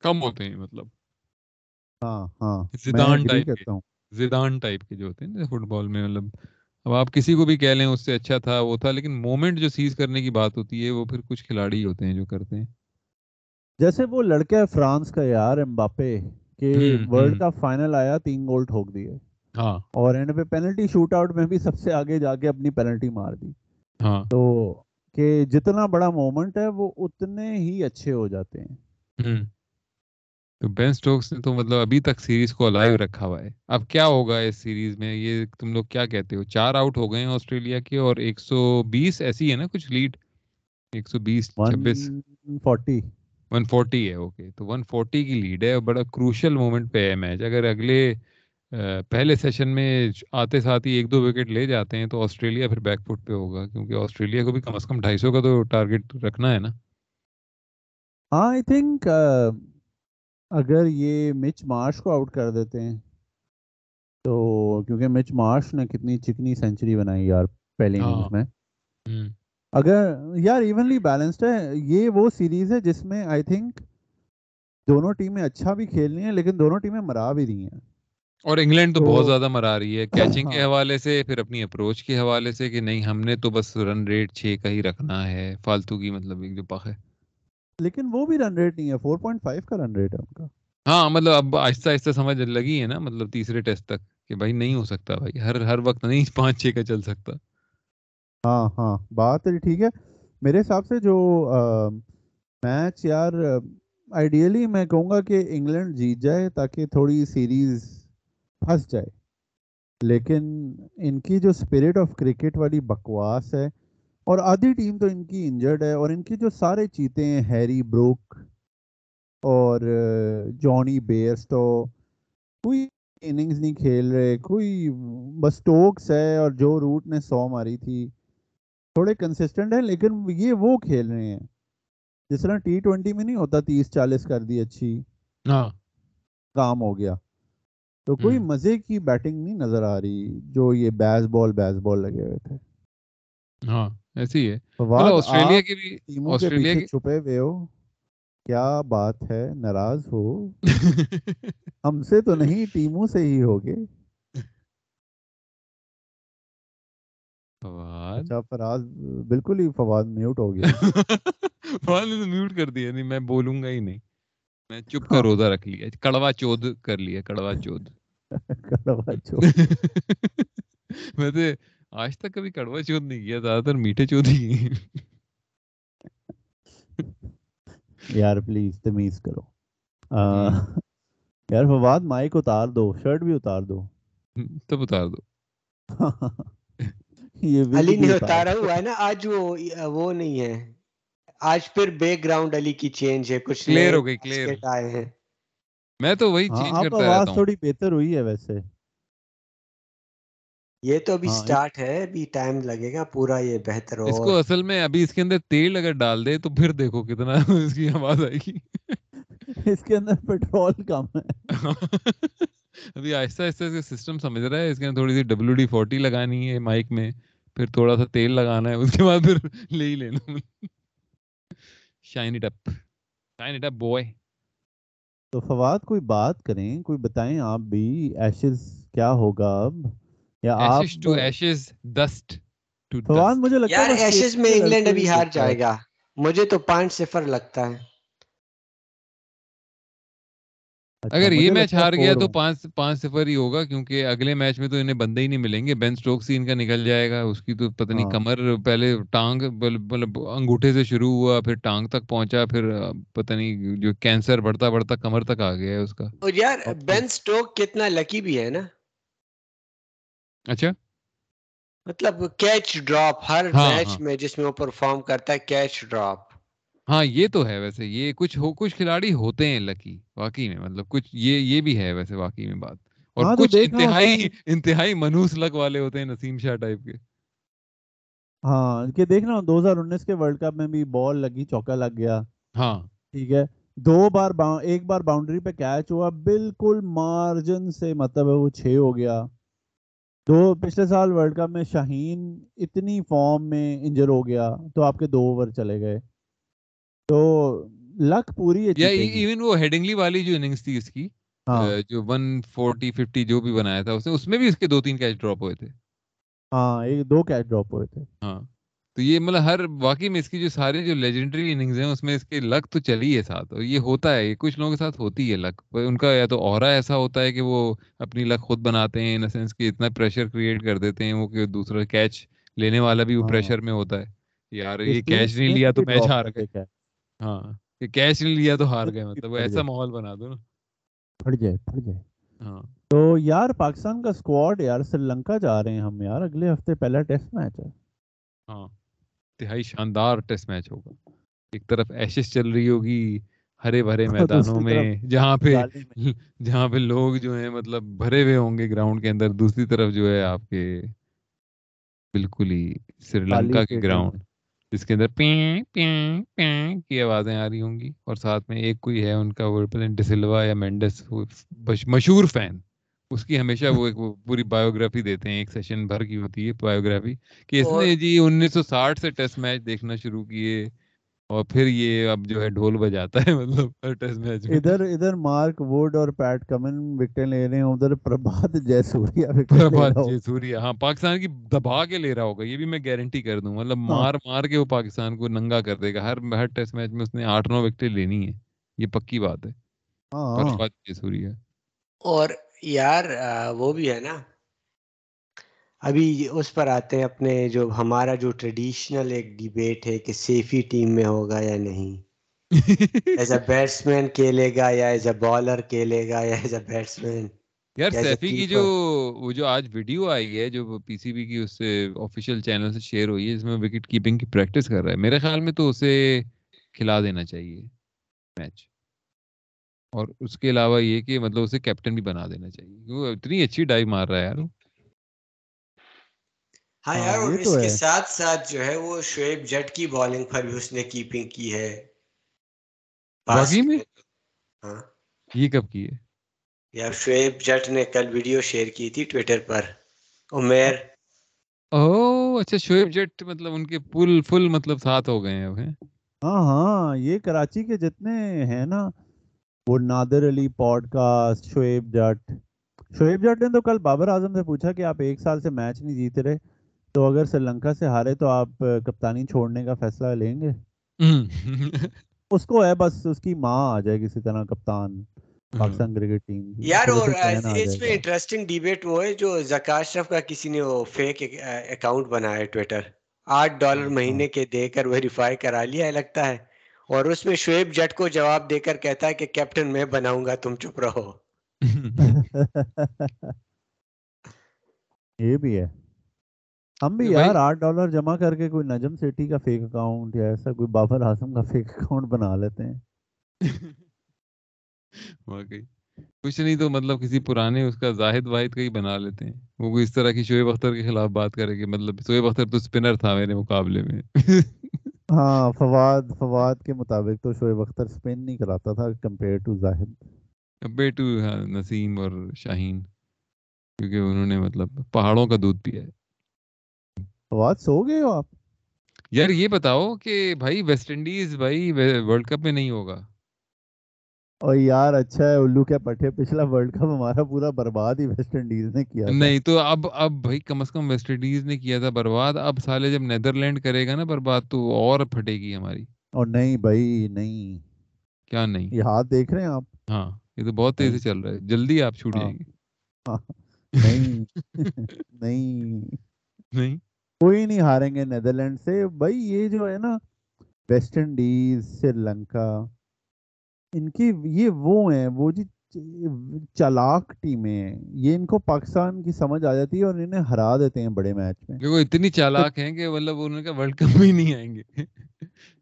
A: کم ہوتے ہیں مطلب۔
C: ہاں ہاں
A: زیدان ٹائپ کے زیدان ٹائپ کے جو ہوتے ہیں فٹ بال میں مطلب اب آپ کسی کو بھی کہہ لیں اس سے اچھا تھا وہ تھا لیکن مومنٹ جو سیز کرنے کی بات ہوتی ہے وہ پھر کچھ کھلاڑی ہوتے ہیں جو کرتے ہیں۔
C: جیسے وہ لڑکا ہے فرانس کا یار امباپے کہ ورلڈ فائنل آیا تین گول ٹھوک دیے۔
A: ہاں
C: اور اینڈ پہ پینلٹی شوٹ آؤٹ میں بھی سب سے آگے جا کے اپنی پینلٹی مار دی
A: ہاں
C: تو کہ جتنا بڑا مومنٹ ہے وہ اتنے ہی اچھے ہو جاتے ہیں۔
A: تو بین سٹوکس نے تو مطلب ابھی تک سیریز کو الائیو رکھا ہوا ہے اب کیا ہوگا اس سیریز میں یہ تم لوگ کیا کہتے ہو چار آؤٹ ہو گئے ہیں آسٹریلیا کے اور ایک سو بیس ایسی ہے نا کچھ لیڈ ایک سو بیس چھبیس
C: فورٹی
A: ون فورٹی ہے اوکے تو ون فورٹی کی لیڈ ہے بڑا کروشل مومنٹ پہ ہے میچ اگر اگلے پہلے سیشن میں آتے ساتھ ہی ایک دو وکٹ لے جاتے ہیں تو آسٹریلیا پھر بیک فٹ پہ ہوگا کیونکہ آسٹریلیا کو بھی کم از کم ڈھائی سو کا تو ٹارگیٹ رکھنا ہے نا؟
C: ہاں آئی تھنک اگر یہ مچ مارش کو آؤٹ کر دیتے ہیں تو کیونکہ مچ مارش نے کتنی چکنی سینچری بنائی یار پہلی
A: ہاں۔
C: اننگز میں۔ اگر یار ایونلی بیلنسڈ ہے یہ وہ سیریز ہے جس میں آئی تھنک دونوں ٹیمیں اچھا بھی کھیل رہی ہیں لیکن دونوں ٹیمیں مرا بھی رہی ہیں۔
A: اور انگلینڈ تو بہت زیادہ مرا رہی ہے۔ کیچنگ کے
C: ہاں۔
A: حوالے سے پھر اپنی اپروچ کے حوالے سے کہ نہیں ہم نے تو بس رن ریٹ چھ کا ہی رکھنا ہے فالتو کی مطلب ایک جو پخ ہے۔
C: لیکن وہ بھی رن ریٹ نہیں ہے فور پوائنٹ فائیو کا رن ریٹ ہے ان کا۔
A: ہاں مطلب اب آہستہ آہستہ سمجھ لگی ہے نا مطلب تیسرے ٹیسٹ تک کہ بھائی نہیں ہو سکتا بھائی ہر ہر وقت نہیں پانچ چھ کا چل سکتا۔
C: ہاں ہاں بات ٹھیک ہے۔ میرے حساب سے جو میچ یار آئیڈیلی میں کہوں گا کہ انگلینڈ جیت جائے تاکہ تھوڑی سیریز پھنس جائے۔ لیکن ان کی جو اسپرٹ آف کرکٹ والی بکواس ہے اور آدھی ٹیم تو ان کی انجرڈ ہے اور ان کی جو سارے چیتے ہیں ہیری بروک اور جانی بیئرسٹو کوئی اننگز نہیں کھیل رہے کوئی بس ٹوکس ہے اور جو روٹ نے سو ماری تھی۔ تھوڑے کنسسٹنٹ ہیں لیکن یہ وہ کھیل رہے ہیں۔ جس طرح ٹی ٹوینٹی میں نہیں ہوتا تیس چالیس کر دی اچھی۔
A: ہاں۔
C: کام ہو گیا۔ تو کوئی۔ مزے کی بیٹنگ نہیں نظر آ رہی جو یہ بیس بال بیس بال لگے ہوئے تھے۔
A: ہاں ایسے ہی ہے۔
C: فواد
A: آسٹریلیا کی بھی
C: ٹیموں کے پیچھے چھپے ہوئے ہو۔ کیا بات ہے؟ ناراض ہو۔ ہم سے تو نہیں ٹیموں سے ہی ہوگے۔ اچھا فراز بالکل ہی فواد میوٹ ہو گیا۔
A: فواد نے تو میوٹ کر دیا۔ نہیں میں بولوں گا ہی نہیں۔ میں چپ کا
C: ہاں۔
A: روزہ رکھ لیا کڑوا چودھ کر لیا کڑوا چودھ
C: کڑوا چو
A: میں تو آج تک کبھی کڑوا چودھ نہیں کیا زیادہ تر میٹھے چودھ ہی۔
C: یار پلیز تمیز کرو۔
A: ہم،
C: یار فواد مائک اتار دو شرٹ بھی اتار دو۔
A: تب اتار دو۔
C: یہ
B: علی نے
C: اتار
B: اتارا ہوا ہے نا آج وہ وہ نہیں ہے۔ آج پھر بیک گراؤنڈ علی کی چینج ہے کچھ
A: کلیئر ہو گئی کلیئر
B: آئے ہیں۔
A: میں تو وہی
C: ہاں
A: چینج کرتا
C: آواز
A: رہتا ہوں۔
C: تھوڑی بہتر ہوئی ہے ویسے۔
B: یہ تو ابھی
C: ہاں
B: سٹارٹ ہے ابھی ٹائم لگے گا پورا یہ بہتر
A: اس
B: اور
A: کو اصل میں ابھی اس کے اندر تیل اگر ڈال دے تو پھر دیکھو کتنا اس کی آواز آئے گی۔
C: اس کے اندر پیٹرول کم ہے۔
A: ابھی آہستہ آہستہ اس کا سسٹم سمجھ رہا ہے اس کے اندر تھوڑی سی ڈبلو ڈی فورٹی لگانی ہے مائک میں پھر تھوڑا سا تیل لگانا ہے اس کے بعد پھر لے ہی لینا۔ Shine it up shine it up boy
C: تو فواد کوئی بات کریں؟ کوئی بتائیں آپ بھی ایشز کیا ہوگا اب؟ یا آپ
A: ashes to ashes dust to
C: Fawad مجھے لگتا ہے
B: ایشز میں انگلینڈ ابھی ہار جائے گا۔ مجھے تو پانچ صفر لگتا ہے۔
A: اگر یہ میچ ہار گیا تو پانچ پانچ صفر ہی ہوگا کیونکہ اگلے میچ میں تو انہیں بندے ہی نہیں ملیں گے۔ بین سٹوکس ہی ان کا نکل جائے گا۔ اس کی تو پتہ نہیں
C: ہاں۔
A: کمر پہلے ٹانگ مطلب انگوٹھے سے شروع ہوا پھر ٹانگ تک پہنچا پھر پتہ نہیں جو کینسر بڑھتا بڑھتا کمر تک آ گیا ہے اس کا۔
B: اور یار بین سٹوک کتنا لکی بھی ہے نا۔
A: اچھا۔
B: مطلب کیچ ڈراپ ہر
A: ہاں
B: میچ
A: ہاں۔
B: میں جس میں وہ پرفارم کرتا ہے کیچ ڈراپ۔
A: ہاں یہ تو ہے ویسے یہ کچھ ہو کچھ کھلاڑی ہوتے ہیں لکی واقعی میں مطلب کچھ یہ یہ بھی ہے ویسے واقعی میں بات اور
C: ہاں
A: کچھ انتہائی انتہائی منوس لک والے ہوتے ہیں نسیم شاہ ٹائپ کے۔
C: ہاں کہ دیکھنا دو ہزار انیس کے ورلڈ کپ میں بھی بال لگی چوکا لگ گیا۔
A: ہاں۔
C: ٹھیک ہے دو بار ایک بار باؤنڈری پہ کیچ ہوا بالکل مارجن سے مطلب ہے وہ چھ ہو گیا۔ دو پچھلے سال ورلڈ کپ میں شاہین اتنی فارم میں انجر ہو گیا تو آپ کے دو اوور چلے گئے۔ تو لک پوری ہے
A: یا ایون وہ ہیڈنگلی والی جو اننگز تھی اس کی
C: ہاں۔
A: جو ون فورٹی ففٹی جو بھی بنایا تھا اس نے اس میں بھی اس کے دو تین کیچ ڈراپ ہوئے تھے۔
C: ہاں ایک دو کیچ ڈراپ ہوئے تھے۔
A: ہاں۔ تو یہ مطلب ہر واقعی میں اس کی جو ساری جو لیجنڈری اننگز ہیں اس میں اس کے لک تو چلی ہے ساتھ۔ اور یہ ہوتا ہے یہ کچھ لوگوں کے ساتھ ہوتی ہے لک۔ ان کا یا تو اورا ایسا ہوتا ہے کہ وہ اپنی لک خود بناتے ہیں ان سینس کہ اتنا پریشر کریٹ کر دیتے ہیں وہ کہ دوسرا کیچ لینے والا بھی وہ
C: ہاں۔
A: پریشر میں ہوتا ہے۔ یار یہ کیچ نہیں لیا تو میچ ہار گئے ہاں کہ کیچ نہیں لیا تو ہار گئے مطلب ایسا ماحول بنا دو نا۔
C: پھٹ جائے پھٹ جائے
A: ہاں۔
C: تو یار پاکستان کا اسکواڈ یار سری لنکا جا رہے ہیں ہم یار اگلے ہفتے پہلا ٹیسٹ میچ ہے۔
A: ہاں انتہائی شاندار ٹیسٹ میچ ہوگا۔ ایک طرف ایشز چل رہی ہوگی ہرے بھرے میدانوں میں جہاں پہ جہاں پہ لوگ جو ہیں مطلب بھرے ہوئے ہوں گے گراؤنڈ کے اندر۔ دوسری طرف جو ہے آپ کے بالکل ہی سری لنکا کے گراؤنڈ جس کے اندر پیں پیں پیں کی آوازیں آ رہی ہوں گی اور ساتھ میں ایک کوئی ہے ان کا وہ ڈسلوا یا مینڈس مشہور فین۔ اس کی ہمیشہ وہ ایک پوری بایوگرافی دیتے ہیں ایک سیشن بھر کی ہوتی ہے بایوگرافی کہ اس نے جی انیس سو ساٹھ سے ٹیسٹ میچ دیکھنا شروع کیے۔ اور پھر یہ اب جو ہے ڈھول بجاتا ہے مطلب ہر ٹیسٹ میچ میں۔
C: ادھر ادھر مارک ووڈ اور پیٹ کمن وکٹیں لے رہے ہیں ادھر پربھات جے سوریا
A: پربھات جے سوریا ہاں پاکستان کی دبا کے لے رہا ہوگا یہ بھی میں گارنٹی کر دوں۔ مطلب
C: ہاں۔
A: مار مار کے وہ پاکستان کو ننگا کر دے گا۔ ہر ہر ٹیسٹ میچ میں اس نے آٹھ نو وکٹیں لینی ہے یہ پکی بات ہے۔
C: ہاں
A: پربھات جے سوریا
B: اور یار وہ بھی ہے نا ابھی اس پر آتے ہیں اپنے جو ہمارا جو ٹریڈیشنل ایک ڈیبیٹ ہے کہ سیفی ٹیم میں ہوگا یا نہیں. ایز اے بیٹسمین کھیلے گا یا ایز اے بالر کھیلے گا یا ایز اے بیٹسمین
A: یار سیفی کی جو وہ جو آج ویڈیو آئی ہے جو پی سی بی کی اس سے آفیشیل چینل سے شیئر ہوئی ہے جس میں وکٹ کیپنگ کی پریکٹس کر رہا ہے۔ میرے خیال میں تو اسے کھلا دینا چاہیے میچ اور اس کے علاوہ یہ کہ مطلب اسے کیپٹن بھی بنا دینا چاہیے۔ وہ اتنی اچھی ڈائیو مار رہا ہے یار۔
B: ہاں
C: ہاں
B: یار اور اس کے ساتھ ساتھ جو ہے وہ شعیب جٹ کی بالنگ پر بھی اس نے کیپنگ کی ہے۔
A: واقعی میں؟
B: ہاں۔
A: یہ کب کی ہے؟
B: یا شعیب جٹ نے کل ویڈیو شیئر کی تھی ٹویٹر پر۔ عمیر۔
A: او اچھا شعیب جٹ مطلب ان کے فل فل مطلب ساتھ ہو گئے ہیں اب ہیں؟
C: ہاں ہاں یہ کراچی کے جتنے ہیں نا وہ نادر علی پوڈ کاسٹ شعیب جٹ۔ شعیب جٹ نے تو کل بابر اعظم سے پوچھا کہ آپ ایک سال سے میچ نہیں جیتے رہے۔ تو اگر سری لنکا سے ہارے تو آپ کپتانی چھوڑنے کا فیصلہ لیں گے؟ اس کو ہے بس اس کی ماں آ جائے کسی طرح کپتان پاکستان کرکٹ ٹیم
B: یار اور اس انٹرسٹنگ ڈیبیٹ وہ ہے جو زکا اشرف کا کسی نے وہ فیک اکاؤنٹ بنایا ہے ٹویٹر آٹھ ڈالر
C: ہاں
B: مہینے کے دے کر ویریفائی کرا لیا ہے لگتا ہے۔ اور اس میں شعیب جٹ کو جواب دے کر کہتا ہے کہ کیپٹن میں بناؤں گا تم چپ رہو۔
C: یہ بھی ہے۔ ہم بھی یار آٹھ ڈالر جمع کر کے کوئی نجم سیٹھی کا فیک اکاؤنٹ یا ایسا کوئی بابر اعظم کا فیک اکاؤنٹ بنا لیتے ہیں۔
A: واقعی۔ کچھ نہیں تو مطلب کسی پرانے اس کا زاہد واحد کا ہی بنا لیتے ہیں۔ وہ کوئی اس طرح کی شعیب اختر کے خلاف بات کرے کہ مطلب شعیب اختر تو اسپنر تھا میرے مقابلے میں۔
C: ہاں فواد فواد کے مطابق تو شعیب اختر سپن نہیں کراتا تھا کمپیئر ٹو زاہد۔
A: بیٹو ہاں نسیم اور شاہین۔ کیونکہ انہوں نے مطلب پہاڑوں کا دودھ پیا ہے۔
C: فواد سو گئے ہو آپ؟
A: یار یہ بتاؤ کہ بھائی ویسٹ انڈیز بھائی ورلڈ کپ میں نہیں ہوگا۔
C: اور یار اچھا ہے الو کے پٹھے پچھلا ورلڈ کپ ہمارا پورا برباد ہی ویسٹ انڈیز نے کیا
A: نہیں تو اب اب بھائی کم از کم ویسٹ انڈیز نے کیا تھا برباد۔ اب سالے جب نیدرلینڈ کرے گا نا برباد تو اور پھٹے گی ہماری۔
C: اور نہیں بھائی نہیں۔
A: کیا نہیں؟
C: یہ ہاتھ دیکھ رہے ہیں آپ؟
A: ہاں یہ تو بہت تیزی چل رہا ہے۔ جلدی آپ چھوٹ
C: ہاں۔
A: جائیں گے۔
C: ہاں۔ نہیں۔ نہیں۔
A: نہیں؟
C: کوئی نہیں ہاریں گے نیدرلینڈ سے۔ بھائی یہ جو ہے نا ویسٹ انڈیز سری لنکا ان کی یہ وہ ہیں وہ جی چالاک ٹیمیں ہیں۔ یہ ان کو پاکستان کی سمجھ آ جاتی ہے اور انہیں ہرا دیتے ہیں بڑے میچ میں۔
A: دیکھو اتنی چالاک ہیں کہ مطلب انہوں نے کہا ورلڈ کپ میں ہی نہیں آئیں گے۔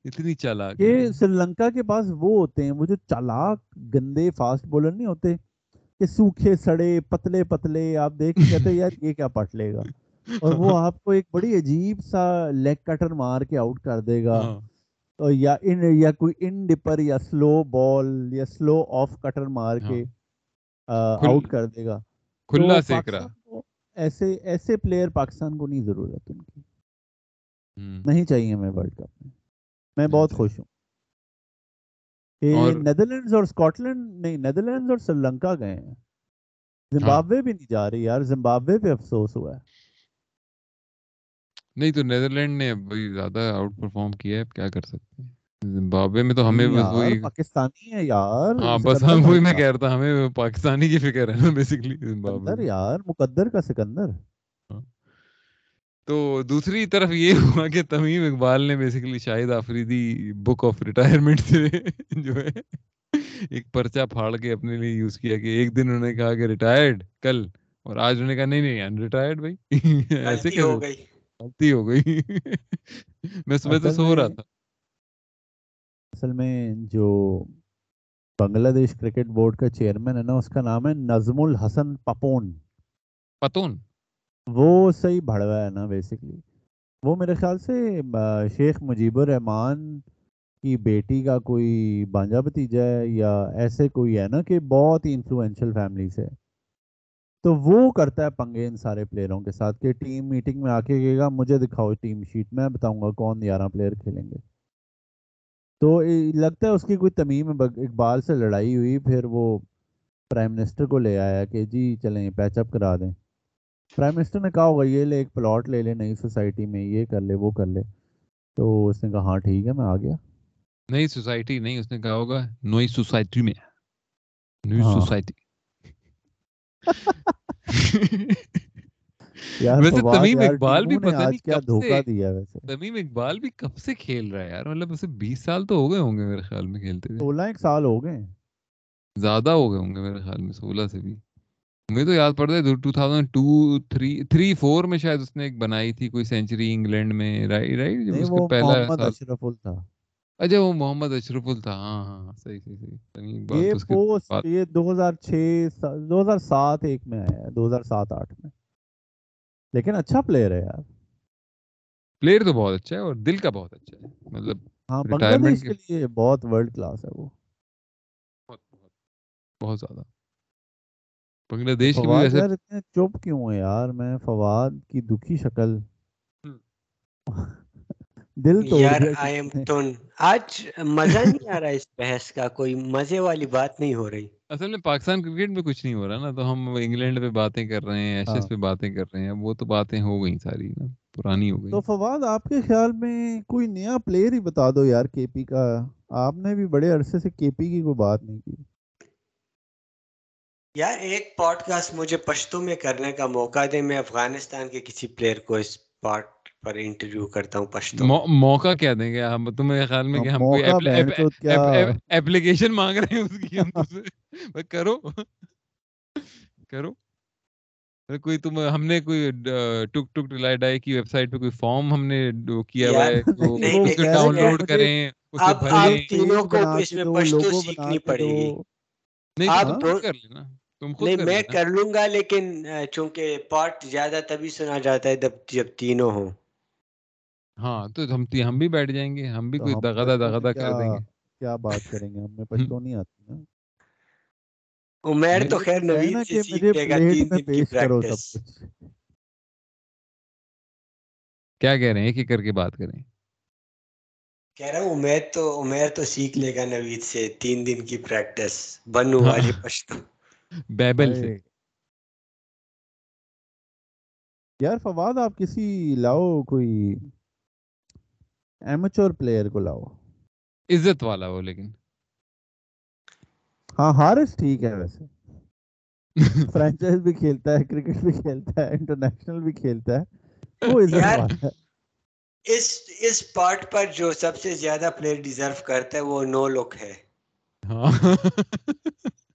A: اتنی چالاک
C: یہ سری لنکا کے پاس وہ ہوتے ہیں وہ جو چالاک گندے فاسٹ بولر نہیں ہوتے کہ سوکھے سڑے پتلے پتلے آپ دیکھ کے کہتے ہیں یار یہ کیا پٹ لے گا؟ اور وہ آپ کو ایک بڑی عجیب سا لیگ کٹر مار کے آؤٹ کر دے گا۔
A: ہاں۔
C: یا ان یا کوئی ان ڈپر یا سلو بال یا سلو آف کٹر مار
A: ہاں۔
C: کے آؤٹ کر دے گا۔
A: کھلا سیک رہا۔
C: پاکستان کو ایسے ایسے پلیئر پاکستان کو نہیں ضرورت ان کی۔ نہیں چاہیے ہمیں ورلڈ کپ میں۔ میں بہت خوش ہوں۔ نیدرلینڈز اور اسکاٹ نہیں نیدرلینڈز اور سری لنکا گئے ہیں۔
A: ہاں۔
C: زمبابوے بھی نہیں جا رہی یار زمبابوے پہ افسوس ہوا ہے۔
A: نہیں تو نیدرلینڈ نے زیادہ آؤٹ پرفارم کیا ہے کیا کر سکتے ہیں؟ زمبابوے میں تو ہمیں بس وہی
C: پاکستانی ہے یار
A: ہاں بس ہم وہی میں کہہ رہا تھا ہمیں پاکستانی کی فکر ہے نا بیسیکلی زمبابوے
C: یار مقدر کا سکندر۔
A: ہاں۔ تو دوسری طرف یہ ہوا کہ تمیم اقبال نے basically Shahid Afridi back of retirement سے جو ہے ایک پرچہ پھاڑ کے اپنے لیے یوز کیا کہ ایک دن انہوں نے کہا کہ ریٹائرڈ کل اور آج انہوں نے کہا نہیں نہیں ان ریٹائرڈ بھائی ایسے
B: ہو گئی۔
A: غلطی ہو گئی۔ میں صبح سے
C: اصل
A: سو رہا تھا۔
C: اصل میں جو بنگلہ دیش کرکٹ بورڈ کا چیئرمین ہے نا اس کا نام ہے نظم الحسن پپون۔
A: پتون۔
C: وہ صحیح بھڑوا ہے نا بیسکلی وہ میرے خیال سے شیخ مجیب الرحمان کی بیٹی کا کوئی بانجا بھتیجا ہے یا ایسے کوئی ہے نا کہ بہت ہی انفلوئنشل فیملی سے۔ تو وہ کرتا ہے پنگے ان سارے پلیئروں کے ساتھ کہ ٹیم میٹنگ میں آ کے کہے گا مجھے دکھاؤ ٹیم شیٹ میں بتاؤں گا کون گیارہ پلیئر کھیلیں گے۔ تو لگتا ہے اس کی کوئی تمیم اقبال سے لڑائی ہوئی پھر وہ پرائم منسٹر کو لے آیا کہ جی چلیں پیچ اپ کرا دیں۔ پرائم منسٹر نے کہا ہوگا یہ لے ایک پلاٹ لے لے نئی سوسائٹی میں یہ کر لے وہ کر لے۔ تو اس نے کہا ہاں ٹھیک ہے میں آ گیا۔
A: نئی سوسائٹی نہیں اس نے کہا ہوگا نئی سوسائٹی میں۔ نئی
C: ہاں۔
A: سوسائٹی
C: یار
A: ویسے تمیم اقبال بھی پتہ نہیں کب
C: دھوکہ دیا ویسے
A: تمیم اقبال بھی کب سے کھیل رہا ہے یار مطلب اسے بیس سال تو ہو گئے ہوں گے میرے خیال میں کھیلتے ہوئے
C: سولہ ایک سال ہو گئے
A: زیادہ ہو گئے ہوں گے میرے خیال میں سولہ سے بھی مجھے تو یاد پڑتا ہے two thousand two three three four میں شاید اس نے ایک بنائی تھی کوئی سینچری انگلینڈ میں رائٹ رائٹ جب اس کا پہلا
C: محمد اشرف تھا
A: اچھا وہ محمد اشرف ال تھا ہاں ہاں ہاں، صحیح صحیح صحیح۔
C: یہ پوسٹ یہ دو ہزار چھ دو ہزار سات ایک میں آیا دو ہزار سات آٹھ میں۔ لیکن اچھا پلیئر ہے یار۔
A: پلیئر تو بہت اچھا ہے اور دل کا بہت اچھا ہے۔ مطلب
C: ہاں بنگلہ
A: ریٹائرمنٹ
C: دیش
A: کے
C: لیے بہت ورلڈ کلاس ہے وہ۔
A: بہت بہت بہت زیادہ۔ بنگلہ دیش کی ویسے
C: یار اتنے چپ کیوں ہے یار؟ میں فواد کی دکھی شکل۔ دل توڑ
B: یار آئی ایم ٹون آج مزہ نہیں آ رہا اس بحث کا کوئی مزے والی بات نہیں ہو رہی۔
A: اصل میں پاکستان کرکٹ میں کچھ نہیں ہو رہا نا تو ہم انگلینڈ پہ باتیں کر رہے ہیں
C: ہاں۔
A: ایشز پہ باتیں کر رہے ہیں وہ تو باتیں ہو گئی ساری نا پرانی ہو گئی
C: تو فواد آپ کے خیال میں کوئی نیا پلیئر ہی بتا دو یار کے پی کا۔ آپ نے بھی بڑے عرصے سے کے پی کی کوئی بات نہیں کی۔
B: یار ایک پوڈ کاسٹ مجھے پشتو میں کرنے کا موقع دے میں افغانستان کے کسی پلیئر کو اس پارٹ پر انٹرویو کرتا ہوں پشتو۔
A: موقع کیا دیں گے ہم؟ تمہیں خیال میں کہ ہم کوئی اپلیکیشن مانگ رہے ہیں اس کی ہم سے۔ کرو کرو کوئی تم ہم نے کوئی ٹک ٹک ڈلائی ڈائی کی ویب سائٹ پہ کوئی فارم ہم نے کیا ہوا ہے
C: کہہ رہے
A: ڈاؤن لوڈ کریں اسے بھریں؟
B: آپ تینوں کو اس میں پشتو سیکھنی پڑے گی۔
A: نہیں
B: آپ
A: کر لینا
B: نہیں میں کر لوں گا لیکن چونکہ پارٹ زیادہ تبھی سنا جاتا ہے جب جب تینوں ہوں۔
A: ہاں تو ہم ہم بھی بیٹھ جائیں گے ہم بھی کوئی دغدا دغدا کر دیں گے۔
C: کیا بات کریں گے؟ ہمیں پشتو نہیں آتی نا۔
A: نہیں
B: تو خیر نوید سے سیکھ لے گا تین دن کی پریکٹس۔
A: کیا کہہ رہے ہیں؟ ایک ایک کر کے بات کریں۔
B: کہہ رہا ہوں عمیر تو عمیر تو سیکھ لے گا نوید سے تین دن کی پریکٹس۔ بنو
A: ہاں۔
B: والی پشتو۔
A: بیبل سے۔
C: یار فواد آپ کسی لاؤ کوئی ایمیچور پلیئر کو لاؤ۔
A: عزت والا ہو لیکن۔
C: ہاں ہارس ٹھیک ہے ویسے۔ فرانچائز بھی کھیلتا ہے کرکٹ بھی کھیلتا ہے انٹرنیشنل بھی کھیلتا ہے۔ وہ عزت والا ہے۔
B: اس اس پارٹ پر جو سب سے زیادہ پلیئر ڈیزرو کرتا ہے وہ نو لک ہے۔
A: ہاں۔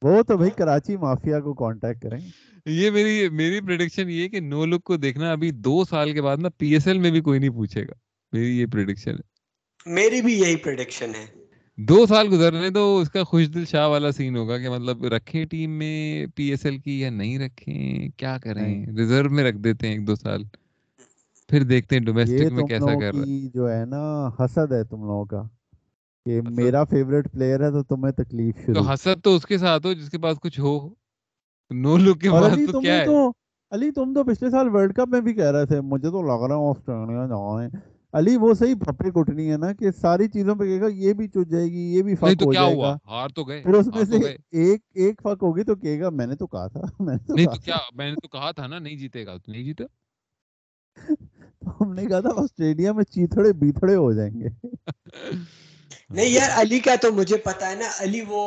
C: وہ تو بھائی کراچی مافیا کو کانٹیکٹ کریں۔
A: یہ میری میری پریڈکشن یہ کہ نو لک کو دیکھنا ابھی دو سال کے بعد نا پی ایس ایل میں بھی کوئی نہیں پوچھے گا۔ میری یہ پریڈکشن ہے۔
B: میری بھی یہی پریڈکشن ہے۔
A: دو سال گزرنے تو اس کا خوش دل شاہ والا سین ہوگا کہ مطلب رکھیں ٹیم میں پی ایس ایل کی یا نہیں رکھیں کیا کریں۔ ریزرو میں رکھ دیتے ہیں ایک دو سال۔ پھر دیکھتے ہیں ڈومیسٹک میں کیسا کر رہا ہے۔
C: جو ہے نا حسد ہے تم لوگوں کا کہ؟ میرا فیوریٹ پلیئر ہے تو تمہیں تکلیف شروع۔
A: تو حسد تو اس کے ساتھ ہو جس کے پاس کچھ ہو۔ نو لک کے
C: علی
A: تو کیا ہے؟
C: تو علی تم تو پچھلے سال ورلڈ کپ میں بھی کہہ رہے تھے مجھے تو لگ رہا ہے آسٹریلیا جائیں علی وہ صحیح پھپے کٹنی ہے نا کہ ساری چیزوں پہ کہے گا یہ بھی چٹ جائے گی یہ بھی
A: نہیں
C: فک
A: تو
C: ہو
A: کیا
C: جائے
A: ہوا؟
C: گا۔
A: ہار تو گئے
C: پھر اس میں سے ایک ایک فک ہوگی تو کہے گا میں نے تو کہا تھا میں نے تو
A: نہیں
C: کہا
A: تو کیا میں نے تو کہا تھا نا نہیں جیتے گا تو نہیں جیتا
C: ہم نے کہا تھا آسٹریلیا میں چیتھڑے بیتھڑے ہو جائیں گے۔
B: نہیں یار علی کا تو مجھے پتا ہے نا علی وہ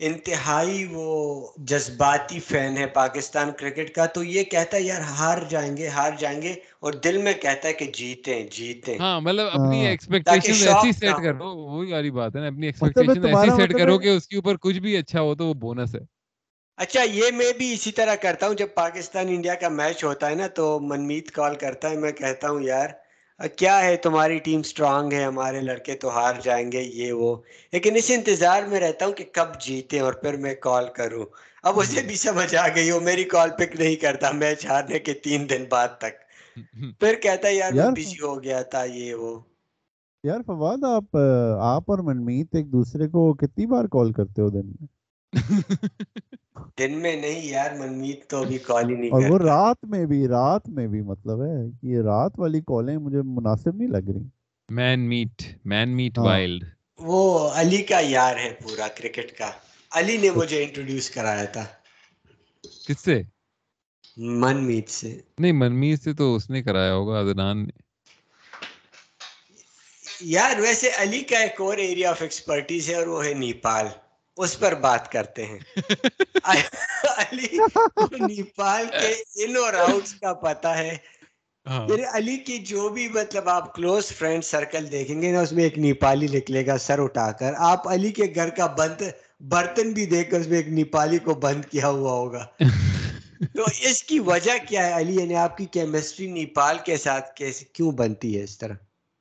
B: انتہائی وہ جذباتی فین ہے پاکستان کرکٹ کا تو یہ کہتا ہے یار ہار جائیں گے ہار جائیں گے اور دل میں کہتا ہے کہ جیتیں جیتیں
A: ہاں مطلب اپنی
C: ہاں۔
A: ایکسپیکٹیشن
B: shock
A: ایسی سیٹ۔ کرو وہی والی بات ہے نا اپنی
C: مطلب
A: ایکسپیکٹیشن ایسی
C: تمہارا
A: سیٹ
C: مطلب
A: کرو کہ اس کے اوپر کچھ بھی اچھا ہو تو وہ بونس ہے
B: اچھا یہ میں بھی اسی طرح کرتا ہوں جب پاکستان انڈیا کا میچ ہوتا ہے نا تو منمیت کال کرتا ہے میں کہتا ہوں یار کیا ہے تمہاری ٹیم سٹرانگ ہے ہمارے لڑکے تو ہار جائیں گے یہ وہ۔ لیکن اس انتظار میں رہتا ہوں کہ کب جیتے اور پھر میں کال کروں۔ اب اسے بھی سمجھ آ گئی ہو میری کال پک نہیں کرتا میچ ہارنے کے تین دن بعد تک۔ پھر کہتا ہے یار میں
C: یار
B: بزی ہو گیا تھا یہ وہ۔
C: یار فواد آپ آپ اور منمیت ایک دوسرے کو کتنی بار کال کرتے ہو دن میں؟
B: دن میں نہیں یار منمیت تو ابھی کال ہی نہیں
C: اور وہ رات میں بھی رات میں بھی مطلب ہے کہ یہ رات والی کالیں مجھے مناسب نہیں لگ رہی۔
A: Man mate man mate. Wild
B: وہ علی کا یار ہے پورا کرکٹ کا۔ علی نے مجھے انٹروڈیوس کرایا تھا۔
A: کس سے؟
B: منمیت سے۔
A: نہیں منمیت سے تو اس نے کرایا ہوگا عدنان نے۔
B: یار ویسے علی کا ایک اور ایریا آف ایکسپرٹیز ہے اور وہ ہے نیپال۔ اس پر بات کرتے ہیں۔ علی نیپال کے ان اور آؤٹس کا پتا ہے۔
A: ہاں۔
B: میرے علی کی جو بھی مطلب آپ کلوز فرینڈ سرکل دیکھیں گے نا اس میں ایک نیپالی نکلے گا سر اٹھا کر۔ آپ علی کے گھر کا بند برتن بھی دیکھ کر اس میں ایک نیپالی کو بند کیا ہوا ہوگا۔ تو اس کی وجہ کیا ہے علی؟ یعنی آپ کی کیمسٹری نیپال کے ساتھ کیسے کیوں بنتی ہے اس طرح؟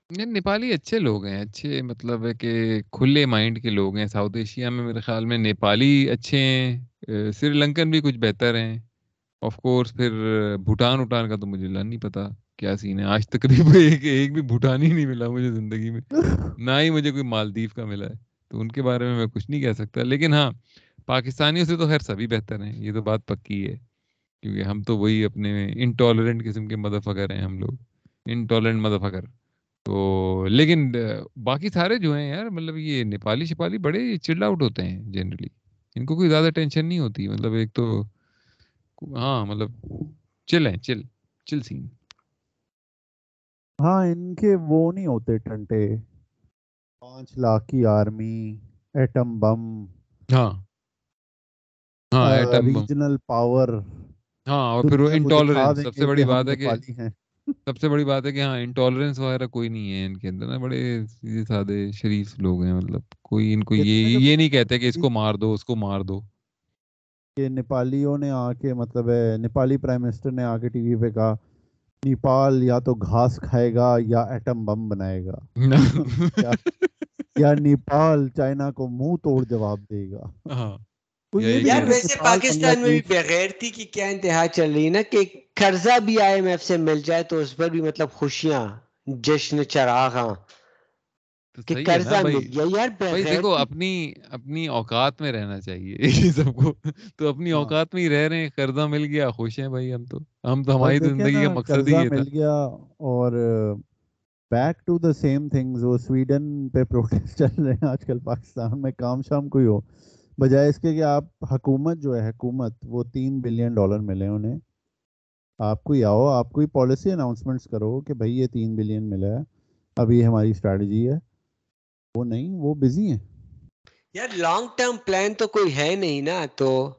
A: نہیں، نیپالی اچھے لوگ ہیں اچھے مطلب ہے کہ کھلے مائنڈ کے لوگ ہیں ساؤتھ ایشیا میں میرے خیال میں نیپالی اچھے ہیں سری لنکن بھی کچھ بہتر ہیں۔ آف کورس پھر بھوٹان وٹان کا تو مجھے لا نہیں پتا کیا سین ہے۔ آج تقریباً ایک ایک بھی بھوٹانی نہیں ملا مجھے زندگی میں۔ نہ ہی مجھے کوئی مالدیف کا ملا ہے۔ تو ان کے بارے میں میں کچھ نہیں کہہ سکتا۔ لیکن ہاں پاکستانیوں سے تو خیر سبھی بہتر ہیں یہ تو بات پکی ہے۔ کیونکہ ہم تو وہی اپنے انٹالرنٹ قسم کے مدد فکر ہیں ہم لوگ۔ انٹالرنٹ مدد فکر تو لیکن باقی سارے جو ہیں یار مطلب یہ نیپالی شپالی بڑے چل آؤٹ ہوتے ہیں جنرلی۔ ان کو کوئی زیادہ ٹینشن نہیں ہوتی۔ مطلب ایک تو ہاں مطلب چل ہیں چل چل سین۔
C: ہاں ان کے وہ نہیں ہوتے ٹنٹے پانچ لاکھ کی آرمی ایٹم بم۔
A: ہاں۔ ہاں ایٹم بم۔
C: Regional power.
A: ہاں اور پھر وہ انٹالرنس۔ سب سے بڑی بات ہے کہ سب سے بڑی بات ہے کہ ہاں انٹالرنس وغیرہ کوئی نہیں ہے ان کے اندر نا بڑے سیدھے سادے شریف لوگ ہیں مطلب کوئی ان کو یہ یہ نہیں کہتے کہ اس کو مار دو اس کو مار دو۔
C: کہ نیپالیوں نے آ کے مطلب ہے نیپالی پرائم منسٹر نے آ کے ٹی وی پہ کہا نیپال یا تو گھاس کھائے گا یا ایٹم بم بنائے گا۔ یا- یا نیپال چائنا کو منہ توڑ جواب دے گا۔
B: یار ویسے پاکستان میں بھی بغیرتی کی کیا انتہا چل رہی ہے نا کہ قرضہ بھی آئی ایم ایف سے مل جائے تو اس پر بھی مطلب خوشیاں جشن چراغاں کہ قرضہ مل گیا یار
A: دیکھو اپنی اپنی اوقات میں رہنا چاہیے یہ سب کو تو اپنی۔ اوقات میں ہی رہ رہے ہیں قرضہ مل گیا خوش ہیں بھائی ہم تو ہم تو ہماری زندگی کا مقصد ہی یہ
C: مل گیا اور back to the same things وہ سویڈن پہ پروٹیسٹ چل رہے ہیں آج کل پاکستان میں کام شام کوئی ہو بجائے اس کے کہ آپ حکومت جو ہے، حکومت، وہ تین بلین ڈالر ملے انہیں۔ آپ کو آؤ آپ کوئی پالیسی اناؤنسمنٹس کرو کہ بھائی یہ تین بلین ملا ہے، اب یہ ہماری اسٹریٹجی ہے۔ وہ نہیں، وہ بزی ہیں۔
B: یار لانگ ٹرم پلان تو کوئی ہے نہیں نا، تو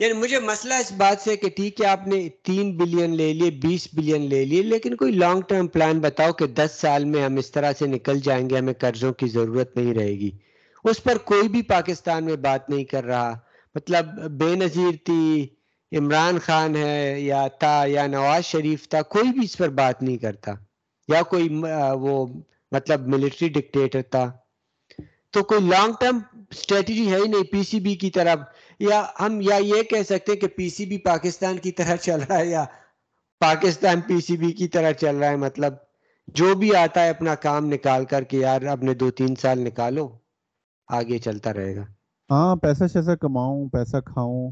B: یعنی مجھے مسئلہ اس بات سے کہ ٹھیک ہے، آپ نے تین بلین لے لیے، بیس بلین لے لیے، لیکن کوئی لانگ ٹرم پلان بتاؤ کہ دس سال میں ہم اس طرح سے نکل جائیں گے، ہمیں قرضوں کی ضرورت نہیں رہے گی۔ اس پر کوئی بھی پاکستان میں بات نہیں کر رہا۔ مطلب بے نظیر تھی، عمران خان ہے یا تھا یا نواز شریف تھا کوئی بھی اس پر بات نہیں کرتا۔ یا کوئی وہ مطلب ملٹری ڈکٹیٹر تھا تو کوئی لانگ ٹرم اسٹریٹجی ہے ہی نہیں پی سی بی کی طرف۔ یا ہم، یا یہ کہہ سکتے ہیں کہ پی سی بی پاکستان کی طرح چل رہا ہے یا پاکستان پی سی بی کی طرح چل رہا ہے۔ مطلب جو بھی آتا ہے اپنا کام نکال کر کے، یار اپنے دو تین سال نکالو۔ آگے چلتا رہے گا۔
C: ہاں پیسہ شیسا کماؤں پیسہ کھاؤں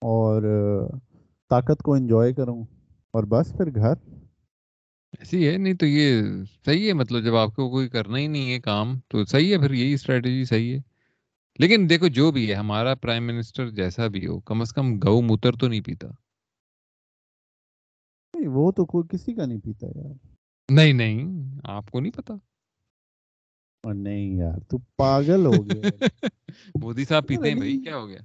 C: اور طاقت کو انجوائے کروں اور بس پھر گھر۔
A: ایسی ہے؟ نہیں تو یہ صحیح ہے مطلب جب آپ کو کوئی کرنا ہی نہیں ہے کام تو صحیح ہے پھر یہی اسٹریٹجی صحیح ہے۔ لیکن دیکھو جو بھی ہے ہمارا پرائم منسٹر جیسا بھی ہو کم از کم گو موتر تو نہیں پیتا۔
C: وہ تو کوئی کسی کا نہیں پیتا یار۔
A: نہیں نہیں آپ کو نہیں پتا۔
C: نہیں یار تو پاگل ہو گیا
A: مودی صاحب پیتے ہیں بھائی کیا ہو گیا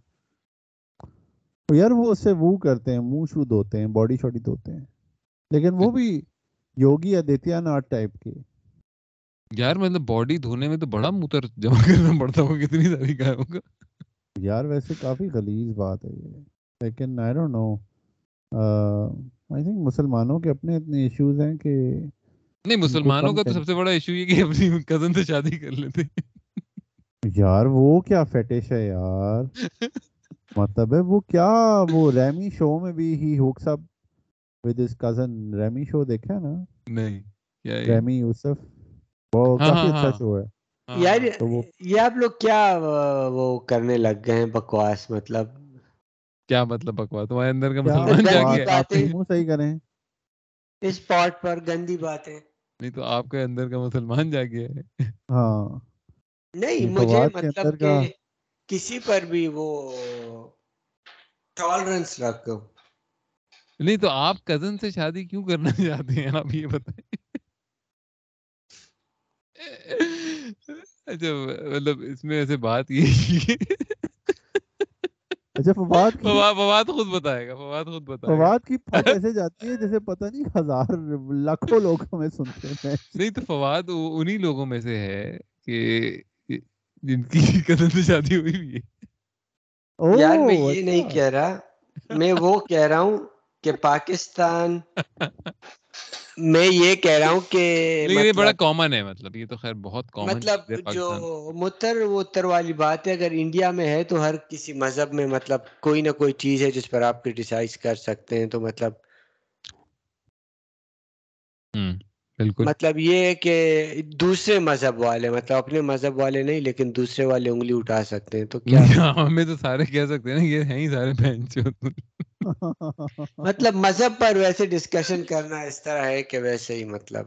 C: یار وہ اسے وہ کرتے ہیں منہ شو دھوتے ہیں باڈی شاڈی دھوتے ہیں لیکن وہ بھی یوگی آدتیہ ناتھ ٹائپ کے
A: یار مطلب باڈی دھونے میں تو بڑا موتر جمع کرنا پڑتا ہوگا کتنی ساری کا ہوگا
C: یار ویسے کافی غلیظ بات ہے یہ لیکن I don't know I think مسلمانوں کے اپنے اتنے ایشوز ہیں کہ
A: نہیں مسلمانوں کا تو سب سے بڑا ایشو یہ کہ اپنی کزن سے شادی کر لیتے۔
C: یار وہ کیا فیٹش ہے یار؟ مطلب ہے وہ کیا وہ ریمی شو میں بھی ہی hooks up with his cousin Remy show دیکھا نا؟
A: نہیں
C: ریمی یوسف وہ
A: ہاں،
C: کافی
A: ہاں،
C: اچھا
A: ہاں۔
C: شو ہے۔
B: یار یہ آپ لوگ کیا وہ کرنے لگ گئے ہیں بکواس؟ مطلب
A: کیا مطلب بکواس؟ تمہارے اندر کا مسلمان جا گیا
C: آپ منہ صحیح کریں۔
B: اس پاٹ پر گندی باتیں۔
A: نہیں تو آپ کے اندر کا مسلمان جا گیا ہے۔
C: ہاں۔
B: نہیں مجھے مطلب کہ کسی پر بھی وہ ٹالرنس رکھو۔
A: نہیں تو آپ کزن سے شادی کیوں کرنا چاہتے ہیں؟ آپ یہ بتائیں۔ اچھا مطلب اس میں ایسے بات یہ
C: اچھا فواد
A: فواد خود بتائے گا فواد خود بتائے
C: گا۔ فواد کی پھٹ ایسے جاتی ہے جیسے پتہ نہیں ہزار لاکھوں لوگ ہمیں سنتے ہیں۔
A: نہیں تو فواد انہی لوگوں میں سے ہے کہ جن کی کزن سے شادی ہوئی بھی ہے۔
B: یار میں یہ نہیں کہہ رہا میں وہ کہہ رہا ہوں کہ پاکستان میں یہ کہہ رہا ہوں کہ
A: لیکن یہ بڑا کامن ہے مطلب یہ تو خیر بہت کامن
B: مطلب جو متر وتر والی بات ہے اگر انڈیا میں ہے تو ہر کسی مذہب میں مطلب کوئی نہ کوئی چیز ہے جس پر آپ کرٹیسائز کر سکتے ہیں تو مطلب
A: بالکل۔
B: مطلب یہ ہے کہ دوسرے مذہب والے مطلب اپنے مذہب والے نہیں لیکن دوسرے والے انگلی اٹھا سکتے ہیں تو کیا؟
A: ہمیں تو سارے کہہ سکتے ہیں نا یہ ہیں ہی سارے بہن
B: مطلب مذہب پر ویسے ڈسکشن کرنا اس طرح ہے کہ ویسے ہی مطلب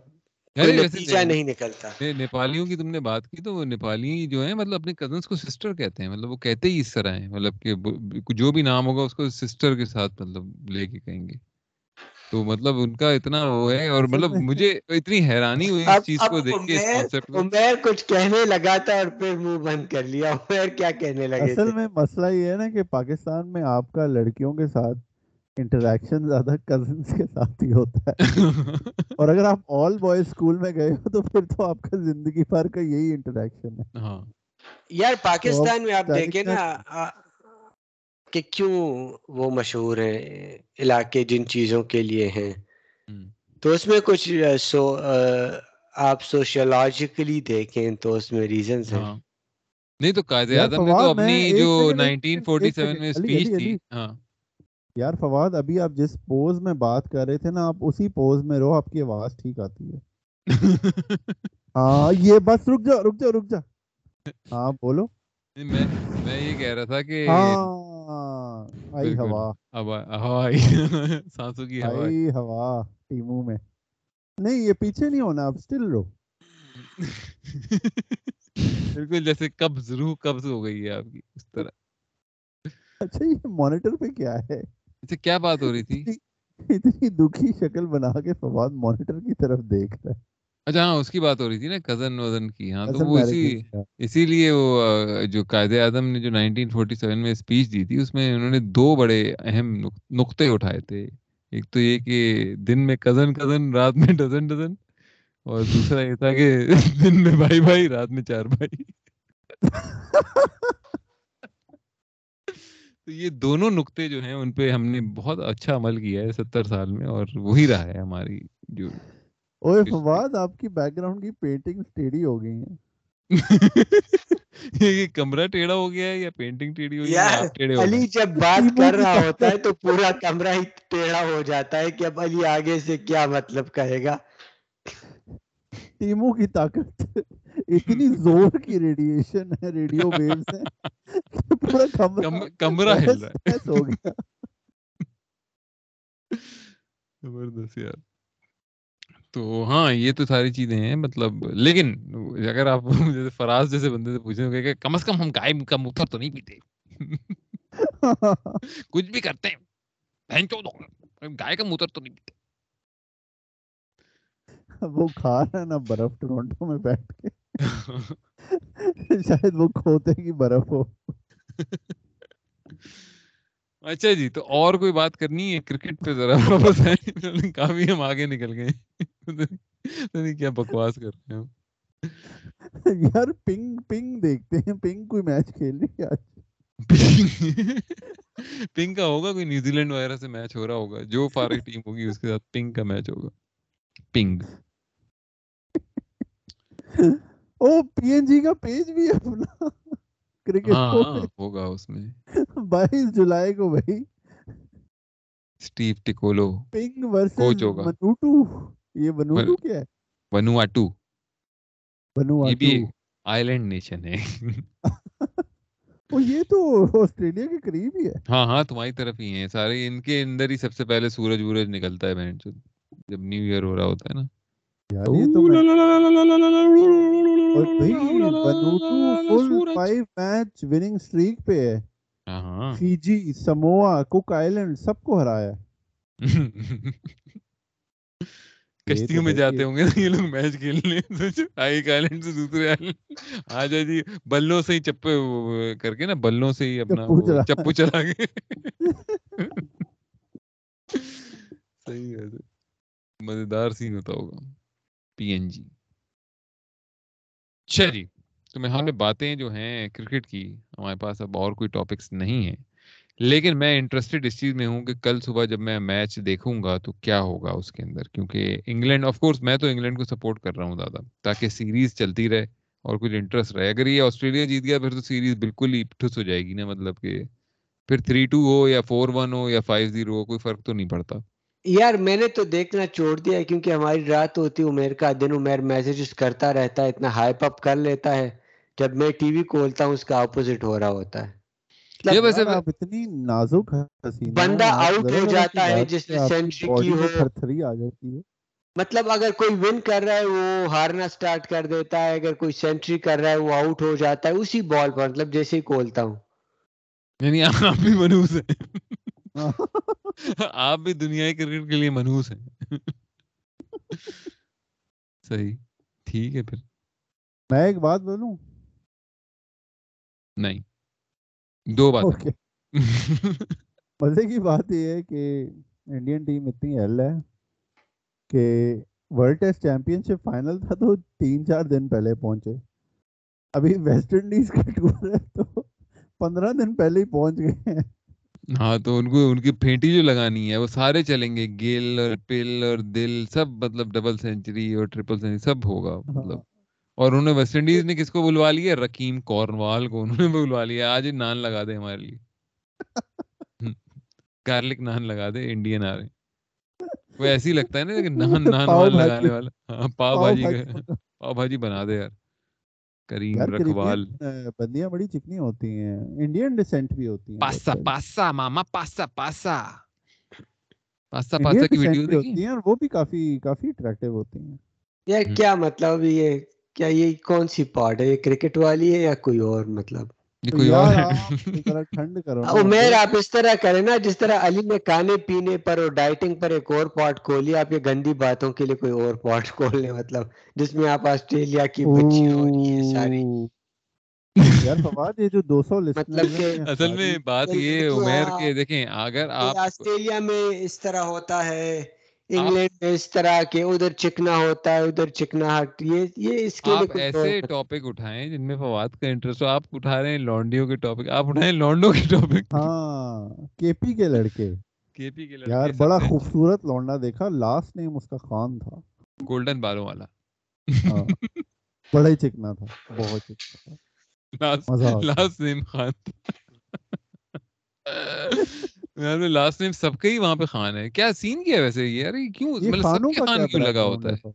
B: نتیجہ نہیں۔ نکلتا۔
A: نیپالیوں کی تم نے بات کی تو وہ نیپالی جو ہیں مطلب اپنے کزنس کو سسٹر کہتے ہیں مطلب وہ کہتے ہی اس طرح ہیں۔ مطلب کہ جو بھی نام ہوگا اس کو سسٹر کے ساتھ مطلب لے کے کہیں گے۔ تو مطلب ان کا اتنا وہ ہے اور مطلب مجھے اتنی حیرانی ہوئی اس چیز کو دیکھ کے اس کانسیپٹ کو۔
B: عمر کچھ کہنے لگا تھا اور پھر منہ بند کر لیا۔ عمر کیا کہنے لگے
C: اصل میں مسئلہ یہ ہے نا کہ پاکستان میں آپ کا لڑکیوں کے ساتھ انٹریکشن زیادہ کزنس کے ساتھ ہی ہوتا ہے۔ اور اگر آپ آل بوائز اسکول میں گئے ہو تو پھر تو آپ کا زندگی بھر کا یہی انٹریکشن ہے۔
A: ہاں۔
B: یار پاکستان میں آپ دیکھیں نا کہ کیوں وہ مشہور ہیں علاقے جن چیزوں کے لیے ہیں؟ تو اس میں کچھ سو آپ سوشولوجیکلی دیکھیں تو اس میں ریزنز ہیں۔
A: نہیں تو قائد اعظم نے تو اپنی جو 1947 میں اسپیچ تھی۔ ہاں۔
C: یار فواد ابھی آپ جس پوز میں بات کر رہے تھے نا آپ اسی پوز میں رہو آپ کی آواز ٹھیک آتی ہے۔ ہاں یہ بس رک جا رک جا رک جا ہاں بولو۔
A: میں میں یہ کہہ رہا تھا کہ
C: آئی ہوا۔
A: ہوا سانسوں کی ہوا۔
C: آئی ہوا ٹیمو میں۔ نہیں یہ پیچھے نہیں ہونا آپ اسٹل رہو۔
A: بالکل جیسے قبض روح قبض ہو گئی ہے آپ کی اس طرح۔
C: اچھا یہ مانیٹر پہ کیا ہے؟
A: اچھا کیا بات ہو رہی تھی؟
C: اتنی دکھی شکل بنا کے فواد مانیٹر کی طرف دیکھ رہا ہے۔
A: اچھا ہاں اس کی بات ہو رہی تھی نا کزن وزن کی ہاں تو وہ اسی۔ اسی لیے وہ جو قائد اعظم نے جو 1947 میں اسپیچ دی تھی اس میں انہوں نے دو بڑے اہم نق- نقطے اٹھائے تھے ایک تو یہ کہ دن میں کزن کزن رات میں ڈزن ڈزن اور دوسرا یہ تھا کہ دن میں بھائی بھائی رات میں چار بھائی تو یہ دونوں نقطے جو ہیں ان پہ ہم نے بہت اچھا عمل کیا ہے ستر سال میں اور وہی رہا ہے ہماری جو
C: اوے فواد آپ کی بیک گراؤنڈ کی پینٹنگ ٹیڑھی ہو گئی ہیں۔
A: یہ کمرہ ٹیڑھا ہو گیا ہے یا پینٹنگ ٹیڑھی ہو گئی
B: علی جب بات کر رہا۔ ہوتا ہے تو پورا کمرہ ہی ٹیڑھا ہو جاتا ہے کہ اب علی آگے سے کیا مطلب کہے گا؟
C: ٹیموں کی طاقت۔ اتنی زور کی ریڈیشن ہے ریڈیو ویوز ہیں پورا کمرہ
A: کم- کمرہ ہل رہا ہے۔ زبردست یار۔ تو ہاں یہ تو ساری چیزیں ہیں مطلب لیکن اگر آپ جیسے فراز جیسے بندے سے پوچھیں گے کہ کم از کم ہم گائے کا موتر تو نہیں پیتے۔ کچھ بھی کرتے ہیں۔ گائے کا موتر تو نہیں پیتے۔
C: وہ کھا رہا ہے نا برف ٹورنٹو میں بیٹھ کے۔ شاید وہ کھوتے کی برف ہو۔
A: اچھا جی تو اور کوئی بات کرنی ہے کرکٹ پہ ذرا؟ واپس کافی ہم آگے نکل گئے۔ کیا بکواس کر رہے ہیں
C: یار پنگ پنگ دیکھتے ہیں۔ پنگ کوئی میچ کھیل رہی ہے آج۔
A: پنک کا ہوگا کوئی نیوزی لینڈ وغیرہ سے میچ ہو رہا ہوگا؟ جو فارغ ٹیم ہوگی اس کے ساتھ پنک کا میچ ہوگا۔ پنگ۔
C: او پی این جی کا پیج بھی ہے اپنا کرکٹ
A: ہاں ہاں ہوگا اس میں
C: بائیس جولائی کو بھائی پنگ ورسز
A: کوچ ہوگا
C: منوٹو یہ منوٹو کیا ہے
A: یہ بھی آئیلینڈ نیشن ہے
C: یہ تو آسٹریلیا کے قریب ہی ہے
A: ہاں ہاں تمہاری طرف ہی ہیں سارے ان کے اندر ہی سب سے پہلے سورج وورج نکلتا ہے جب نیو ایئر ہو رہا ہوتا ہے نا
C: اور بھائی بنوٹو full five match winning streak پہ ہے۔ فیجی سموا کوک آئلینڈ سب کو ہرایا۔
A: کشتیوں میں جاتے ہوں گے یہ لوگ میچ کھیلنے۔ ایک آئلینڈ سے دوسرے آئلینڈ۔ آ جائے جی بلوں سے ہی چپے کر کے نا بلوں سے ہی اپنا
C: چپو
A: وہ
C: چلا۔
A: چپو چلا کے۔ صحیح ہے۔ مزیدار سین ہوتا ہوگا۔ پی این جی اچھا جی تو میں ہمیں باتیں جو ہیں کرکٹ کی ہمارے پاس اب اور کوئی ٹاپکس نہیں ہیں۔ لیکن میں انٹرسٹڈ اس چیز میں ہوں کہ کل صبح جب میں میچ دیکھوں گا تو کیا ہوگا اس کے اندر؟ کیونکہ انگلینڈ آف کورس میں تو انگلینڈ کو سپورٹ کر رہا ہوں زیادہ تاکہ سیریز چلتی رہے اور کچھ انٹرسٹ رہے۔ اگر یہ آسٹریلیا جیت گیا پھر تو سیریز بالکل ہی ٹھس ہو جائے گی نا مطلب کہ پھر تھری ٹو ہو یا فور ون ہو یا فائیو زیرو ہو کوئی فرق تو نہیں پڑتا۔
B: یار میں نے تو دیکھنا چھوڑ دیا کیونکہ ہماری رات ہوتی عمیر کا دن عمیر میسیجز کرتا رہتا ہے اتنا ہائپ اپ کر لیتا ہے جب میں ٹی وی کھولتا ہوں اس کا اپوزٹ ہو رہا ہوتا ہے
A: یہ ویسے
C: یار آپ اتنی نازک
B: بندہ
C: ذرا
B: ہو جاتا ہے جس نے
C: آپ کی
B: ہو۔
C: تھرتھری آ جاتی ہے
B: مطلب اگر کوئی ون کر رہا ہے وہ ہارنا سٹارٹ کر دیتا ہے اگر کوئی سینچری کر رہا ہے وہ آؤٹ ہو جاتا ہے اسی بال پر مطلب جیسے ہی کھولتا ہوں
A: یعنی آپ بھی منوس ہیں۔ آپ بھی دنیائی کرکٹ کے لیے منوس ہیں۔ صحیح ٹھیک ہے پھر۔
C: میں ایک بات بولوں؟
A: نہیں۔ دو بات
C: مزے کی بات یہ ہے کہ انڈین ٹیم اتنی ہیل ہے کہ ورلڈ ٹیسٹ چیمپئن شپ فائنل تھا تو تین چار دن پہلے پہنچے۔ ابھی ویسٹ انڈیز کا ٹور ہے تو پندرہ دن پہلے ہی پہنچ گئے۔ ہیں
A: ہاں تو ان کو ان کی پھینٹی جو لگانی ہے وہ سارے چلیں گے گل اور پل اور دل سب مطلب ڈبل سینچری اور ٹریپل سینچری سب ہوگا مطلب۔ اور انہوں نے ویسٹ انڈیز نے کس کو بلوا لیا رکیم کورنوال کو انہوں نے بلوا لیا آج نان لگا دے ہمارے لیے۔ گارلک نان لگا دے انڈین آ رہے۔ وہ ایسے ہی لگتا ہے نا کہ نان نان۔ لگانے والا۔ ہاں پاؤ بھاجی۔ پاؤ بھاجی بنا دے یار۔ کریم رکھوال۔
C: بندیاں بڑی چکنی ہوتی ہیں۔ انڈین ڈسینٹ بھی ہوتی ہیں۔
A: پاسا۔ پاسا ماما پاسا پاسا۔ پاسا پاسا کی ویڈیو دیکھی؟
C: ہوتی ہیں اور وہ بھی کافی کافی اٹریکٹیو ہوتی ہیں۔
B: کیا مطلب یہ کیا یہ کون سی پارٹ ہے؟ یہ کرکٹ والی ہے یا کوئی اور مطلب؟ عمیر آپ اس طرح کریں نا جس طرح علی نے کھانے پینے پر اور ڈائٹنگ پر ایک اور پاٹ کھولی آپ یہ گندی باتوں کے لیے کوئی اور پاٹ کھول لیں مطلب جس میں آپ آسٹریلیا کی بچیاں اور یہ ساری۔
C: اوہ، یار فواد یہ جو دو سو
B: مطلب کہ
A: اصل میں بات یہ ہے عمیر کے دیکھیں اگر آپ
B: آسٹریلیا میں اس طرح ہوتا ہے۔ انگلینڈ میں اس طرح کے ادھر چکنا ہوتا ہے ادھر چکنا ہٹ یہ یہ اس کے لیے
A: ایسے ٹاپک اٹھائیں جن میں فواد کا انٹرسٹ ہو۔ آپ اٹھا رہے ہیں لانڈیوں کے ٹاپک آپ اٹھائیں لانڈوں کے ٹاپک۔
C: ہاں کے پی کے لڑکے۔
A: کے پی کے
C: یار
A: لڑکے
C: بڑا خوبصورت لونڈا دیکھا لاسٹ نیم اس کا خان تھا۔
A: گولڈن بالوں والا۔
C: ہاں بڑا ہی چکنا تھا بہت چکنا تھا۔
A: Last name Khan last name سب کا ہی وہاں پہ خان ہے۔ کیا سین کیا ہے ویسے؟ یہ کیوں؟ مطلب سب کے
C: کا
A: خان کیوں لگا ہوتا ہے؟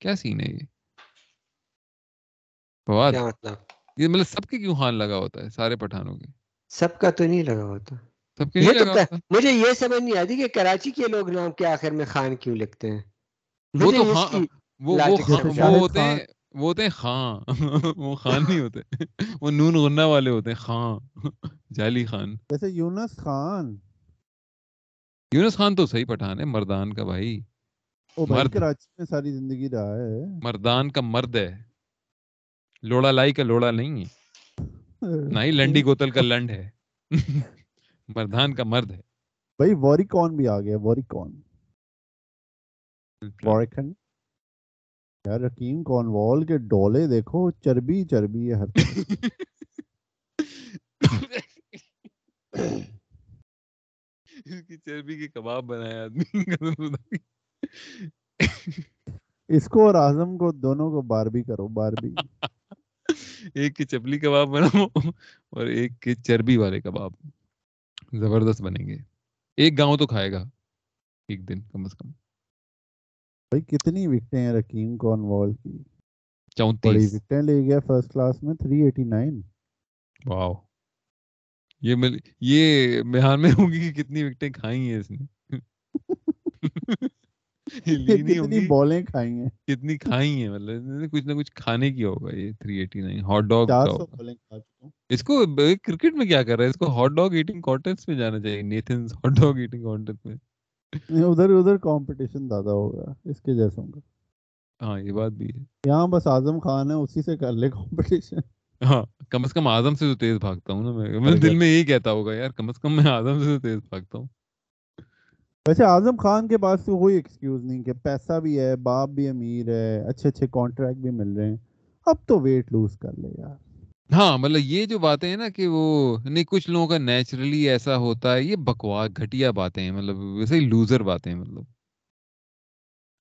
A: کیا سین ہے یہ؟ فواد
B: مطلب؟
A: یہ مطلب سب کے کیوں خان لگا ہوتا ہے؟ سارے پٹھانوں کے۔
B: سب کا تو نہیں لگا ہوتا۔
A: سب کے نہیں لگا ہوتا؟
B: مجھے یہ سمجھ نہیں آتی کہ کراچی کے لوگ نام کے آخر میں خان کیوں لکھتے ہیں۔
A: وہ تو وہ ہوتے ہیں۔ وہ ہوتے ہیں خان وہ خان نہیں ہوتے وہ نون غنہ والے ہوتے ہیں خان جعلی خان۔
C: جیسے یونس خان۔
A: یونس خان تو صحیح پٹھان ہے مردان کا بھائی۔ مرد۔
C: کراچی میں ساری زندگی رہا ہے۔
A: مردان کا مرد ہے۔ لوڑا لائی کا لوڑا نہیں ہے۔ نہ ہی لنڈی گوتل کا لنڈ ہے۔ مردان کا مرد ہے۔
C: بھائی ووریکون بھی آ گیا ووریکون۔ ووریکن۔ یار رکیم کونوال کے ڈولے دیکھو چربی چربی ہے ہر
A: اس کی چربی کے کباب بنایا آدمی۔
C: اس کو اور اعظم کو دونوں کو باربی کرو باربی۔
A: ایک کی چپلی کباب بناؤ اور ایک کے چربی والے کباب۔ زبردست بنیں گے۔ ایک گاؤں تو کھائے گا ایک دن کم از کم۔
C: بھائی کتنی وکٹیں ہیں رکیم کونوال کی؟ بڑی
A: چونتیس
C: وکٹیں لے گیا فرسٹ کلاس میں 389
A: واو یہ مل یہ بیان میں ہوں گی کہ کتنی وکٹیں کھائی ہیں اس نے۔
C: کتنی بالیں کھائی ہیں۔
A: کتنی کھائی ہیں مطلب کچھ نہ کچھ کھانے کی ہوگا یہ 389 ہاٹ ڈاگ کا ہوگا۔ اس کو کرکٹ میں کیا کر رہا ہے؟ اس کو ہاٹ ڈاگ ایٹنگ کانٹیسٹ میں جانا چاہیے۔ Nathan's hot dog eating contest میں۔
C: ادھر ادھر کمپٹیشن زیادہ ہوگا اس کے جیسوں کا
A: ہاں یہ بات بھی ہے۔
C: یہاں بس اعظم خان ہے اسی سے کر لے کمپٹیشن
A: ہاں کم از کم اعظم سے تو تیز بھاگتا ہوں نا میں۔ میں دل میں یہی کہتا ہوگا یار کم از کم میں اعظم سے تو تیز بھاگتا ہوں۔
C: ویسے اعظم خان کے پاس تو کوئی ایکسکیوز نہیں کہ پیسہ بھی ہے باپ بھی امیر ہے اچھے اچھے کانٹریکٹ بھی مل رہے ہیں۔ اب تو ویٹ لوز کر لے یار۔
A: ہاں مطلب یہ جو باتیں ہیں نا کہ وہ نہیں کچھ لوگوں کا نیچرلی ایسا ہوتا ہے یہ بکواس گھٹیا باتیں ہیں مطلب ویسے ہی لوزر باتیں ہیں مطلب۔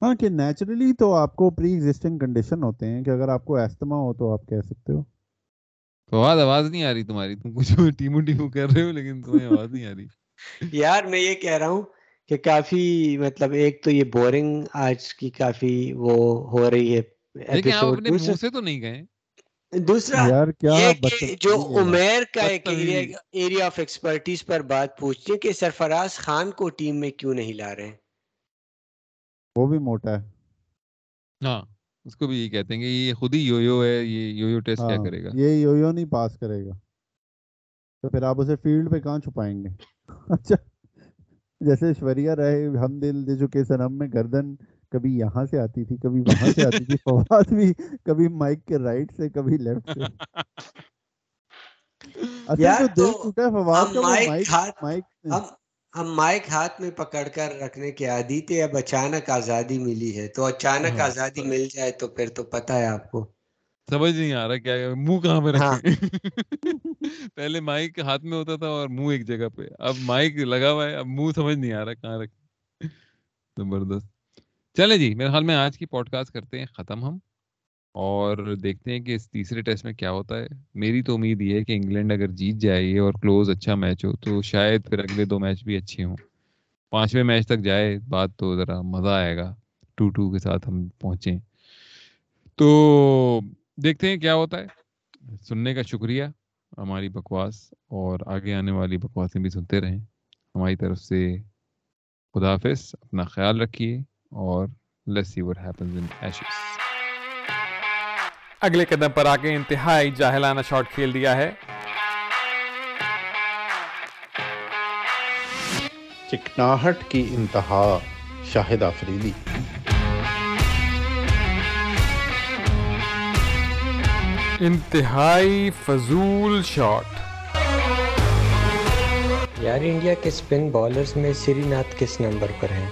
C: ہاں کہ نیچرلی تو آپ کو پری ایگزسٹنگ کنڈیشن ہوتے ہیں کہ اگر آپ کو ایستما ہو تو آپ کہہ سکتے ہو۔
A: فواد آواز نہیں آ رہی تمہاری۔ تم کچھ ٹیمو ٹیمو کر رہے ہو لیکن تمہیں آواز نہیں آ رہی۔
B: یار میں یہ کہہ رہا ہوں کہ کافی مطلب ایک تو یہ بورنگ آج کی کافی وہ ہو رہی ہے
A: لیکن آپ. اپنے منہ سے تو نہیں گئے۔
B: دوسرا
C: یار کیا
B: یہ کہ جو۔ عمیر کا ایک۔ ایریا آف ایکسپرٹیز پر بات پوچھتی ہے کہ سرفراز خان کو ٹیم میں کیوں نہیں لا رہے ہیں
C: وہ بھی موٹا ہے
A: ہاں اس کو بھی یہی کہتے ہیں کہ یہ خود ہی یو یو ہے یہ یو یو ٹیسٹ کیا
C: ہاں
A: کرے گا
C: یہ یو یو نہیں پاس کرے گا تو پھر آپ اسے فیلڈ پہ کہاں چھپائیں گے اچھا جیسے ایشوریا رہے ہم دل دے چکے سنم میں گردن کبھی یہاں سے آتی تھی کبھی وہاں سے آتی تھی فواد بھی کبھی مائک کے رائٹ سے کبھی لیفٹ سے۔
B: یار تو ہم مائک ہاتھ میں پکڑ کر رکھنے کے عادی تھے اب اچانک آزادی ملی ہے تو اچانک
A: ہاں۔
B: آزادی مل جائے تو پھر تو پتہ ہے آپ کو۔
A: سمجھ نہیں آ رہا کیا منہ کہاں پہ
B: ہاں۔
A: رکھیں پہلے مائک ہاتھ میں ہوتا تھا اور منہ ایک جگہ پہ اب مائک لگا ہوا ہے اب منہ سمجھ نہیں آ رہا کہاں رکھیں۔ زبردست۔ چلے جی میرے خیال میں آج کی پوڈ کاسٹ کرتے ہیں ختم ہم اور دیکھتے ہیں کہ اس تیسرے ٹیسٹ میں کیا ہوتا ہے۔ میری تو امید یہ ہے کہ انگلینڈ اگر جیت جائے اور کلوز اچھا میچ ہو تو شاید پھر اگلے دو میچ بھی اچھے ہوں۔ پانچویں میچ تک جائے، بات تو ذرا مزہ آئے گا۔ ٹو ٹو کے ساتھ ہم پہنچیں۔ تو دیکھتے ہیں کیا ہوتا ہے۔ سننے کا شکریہ ہماری بکواس اور آگے آنے والی بکواسیں بھی سنتے رہیں۔ ہماری طرف سے خدا حافظ، اپنا خیال رکھیے۔ اور ہیپنز ان ایشز
D: اگلے قدم پر آگے انتہائی جاہلانہ شاٹ کھیل دیا ہے۔
E: چکناہٹ کی انتہا شاہد آفریدی۔
D: انتہائی فضول شاٹ۔
F: یار انڈیا کے سپن بالرز میں سری ناتھ کس نمبر پر ہیں؟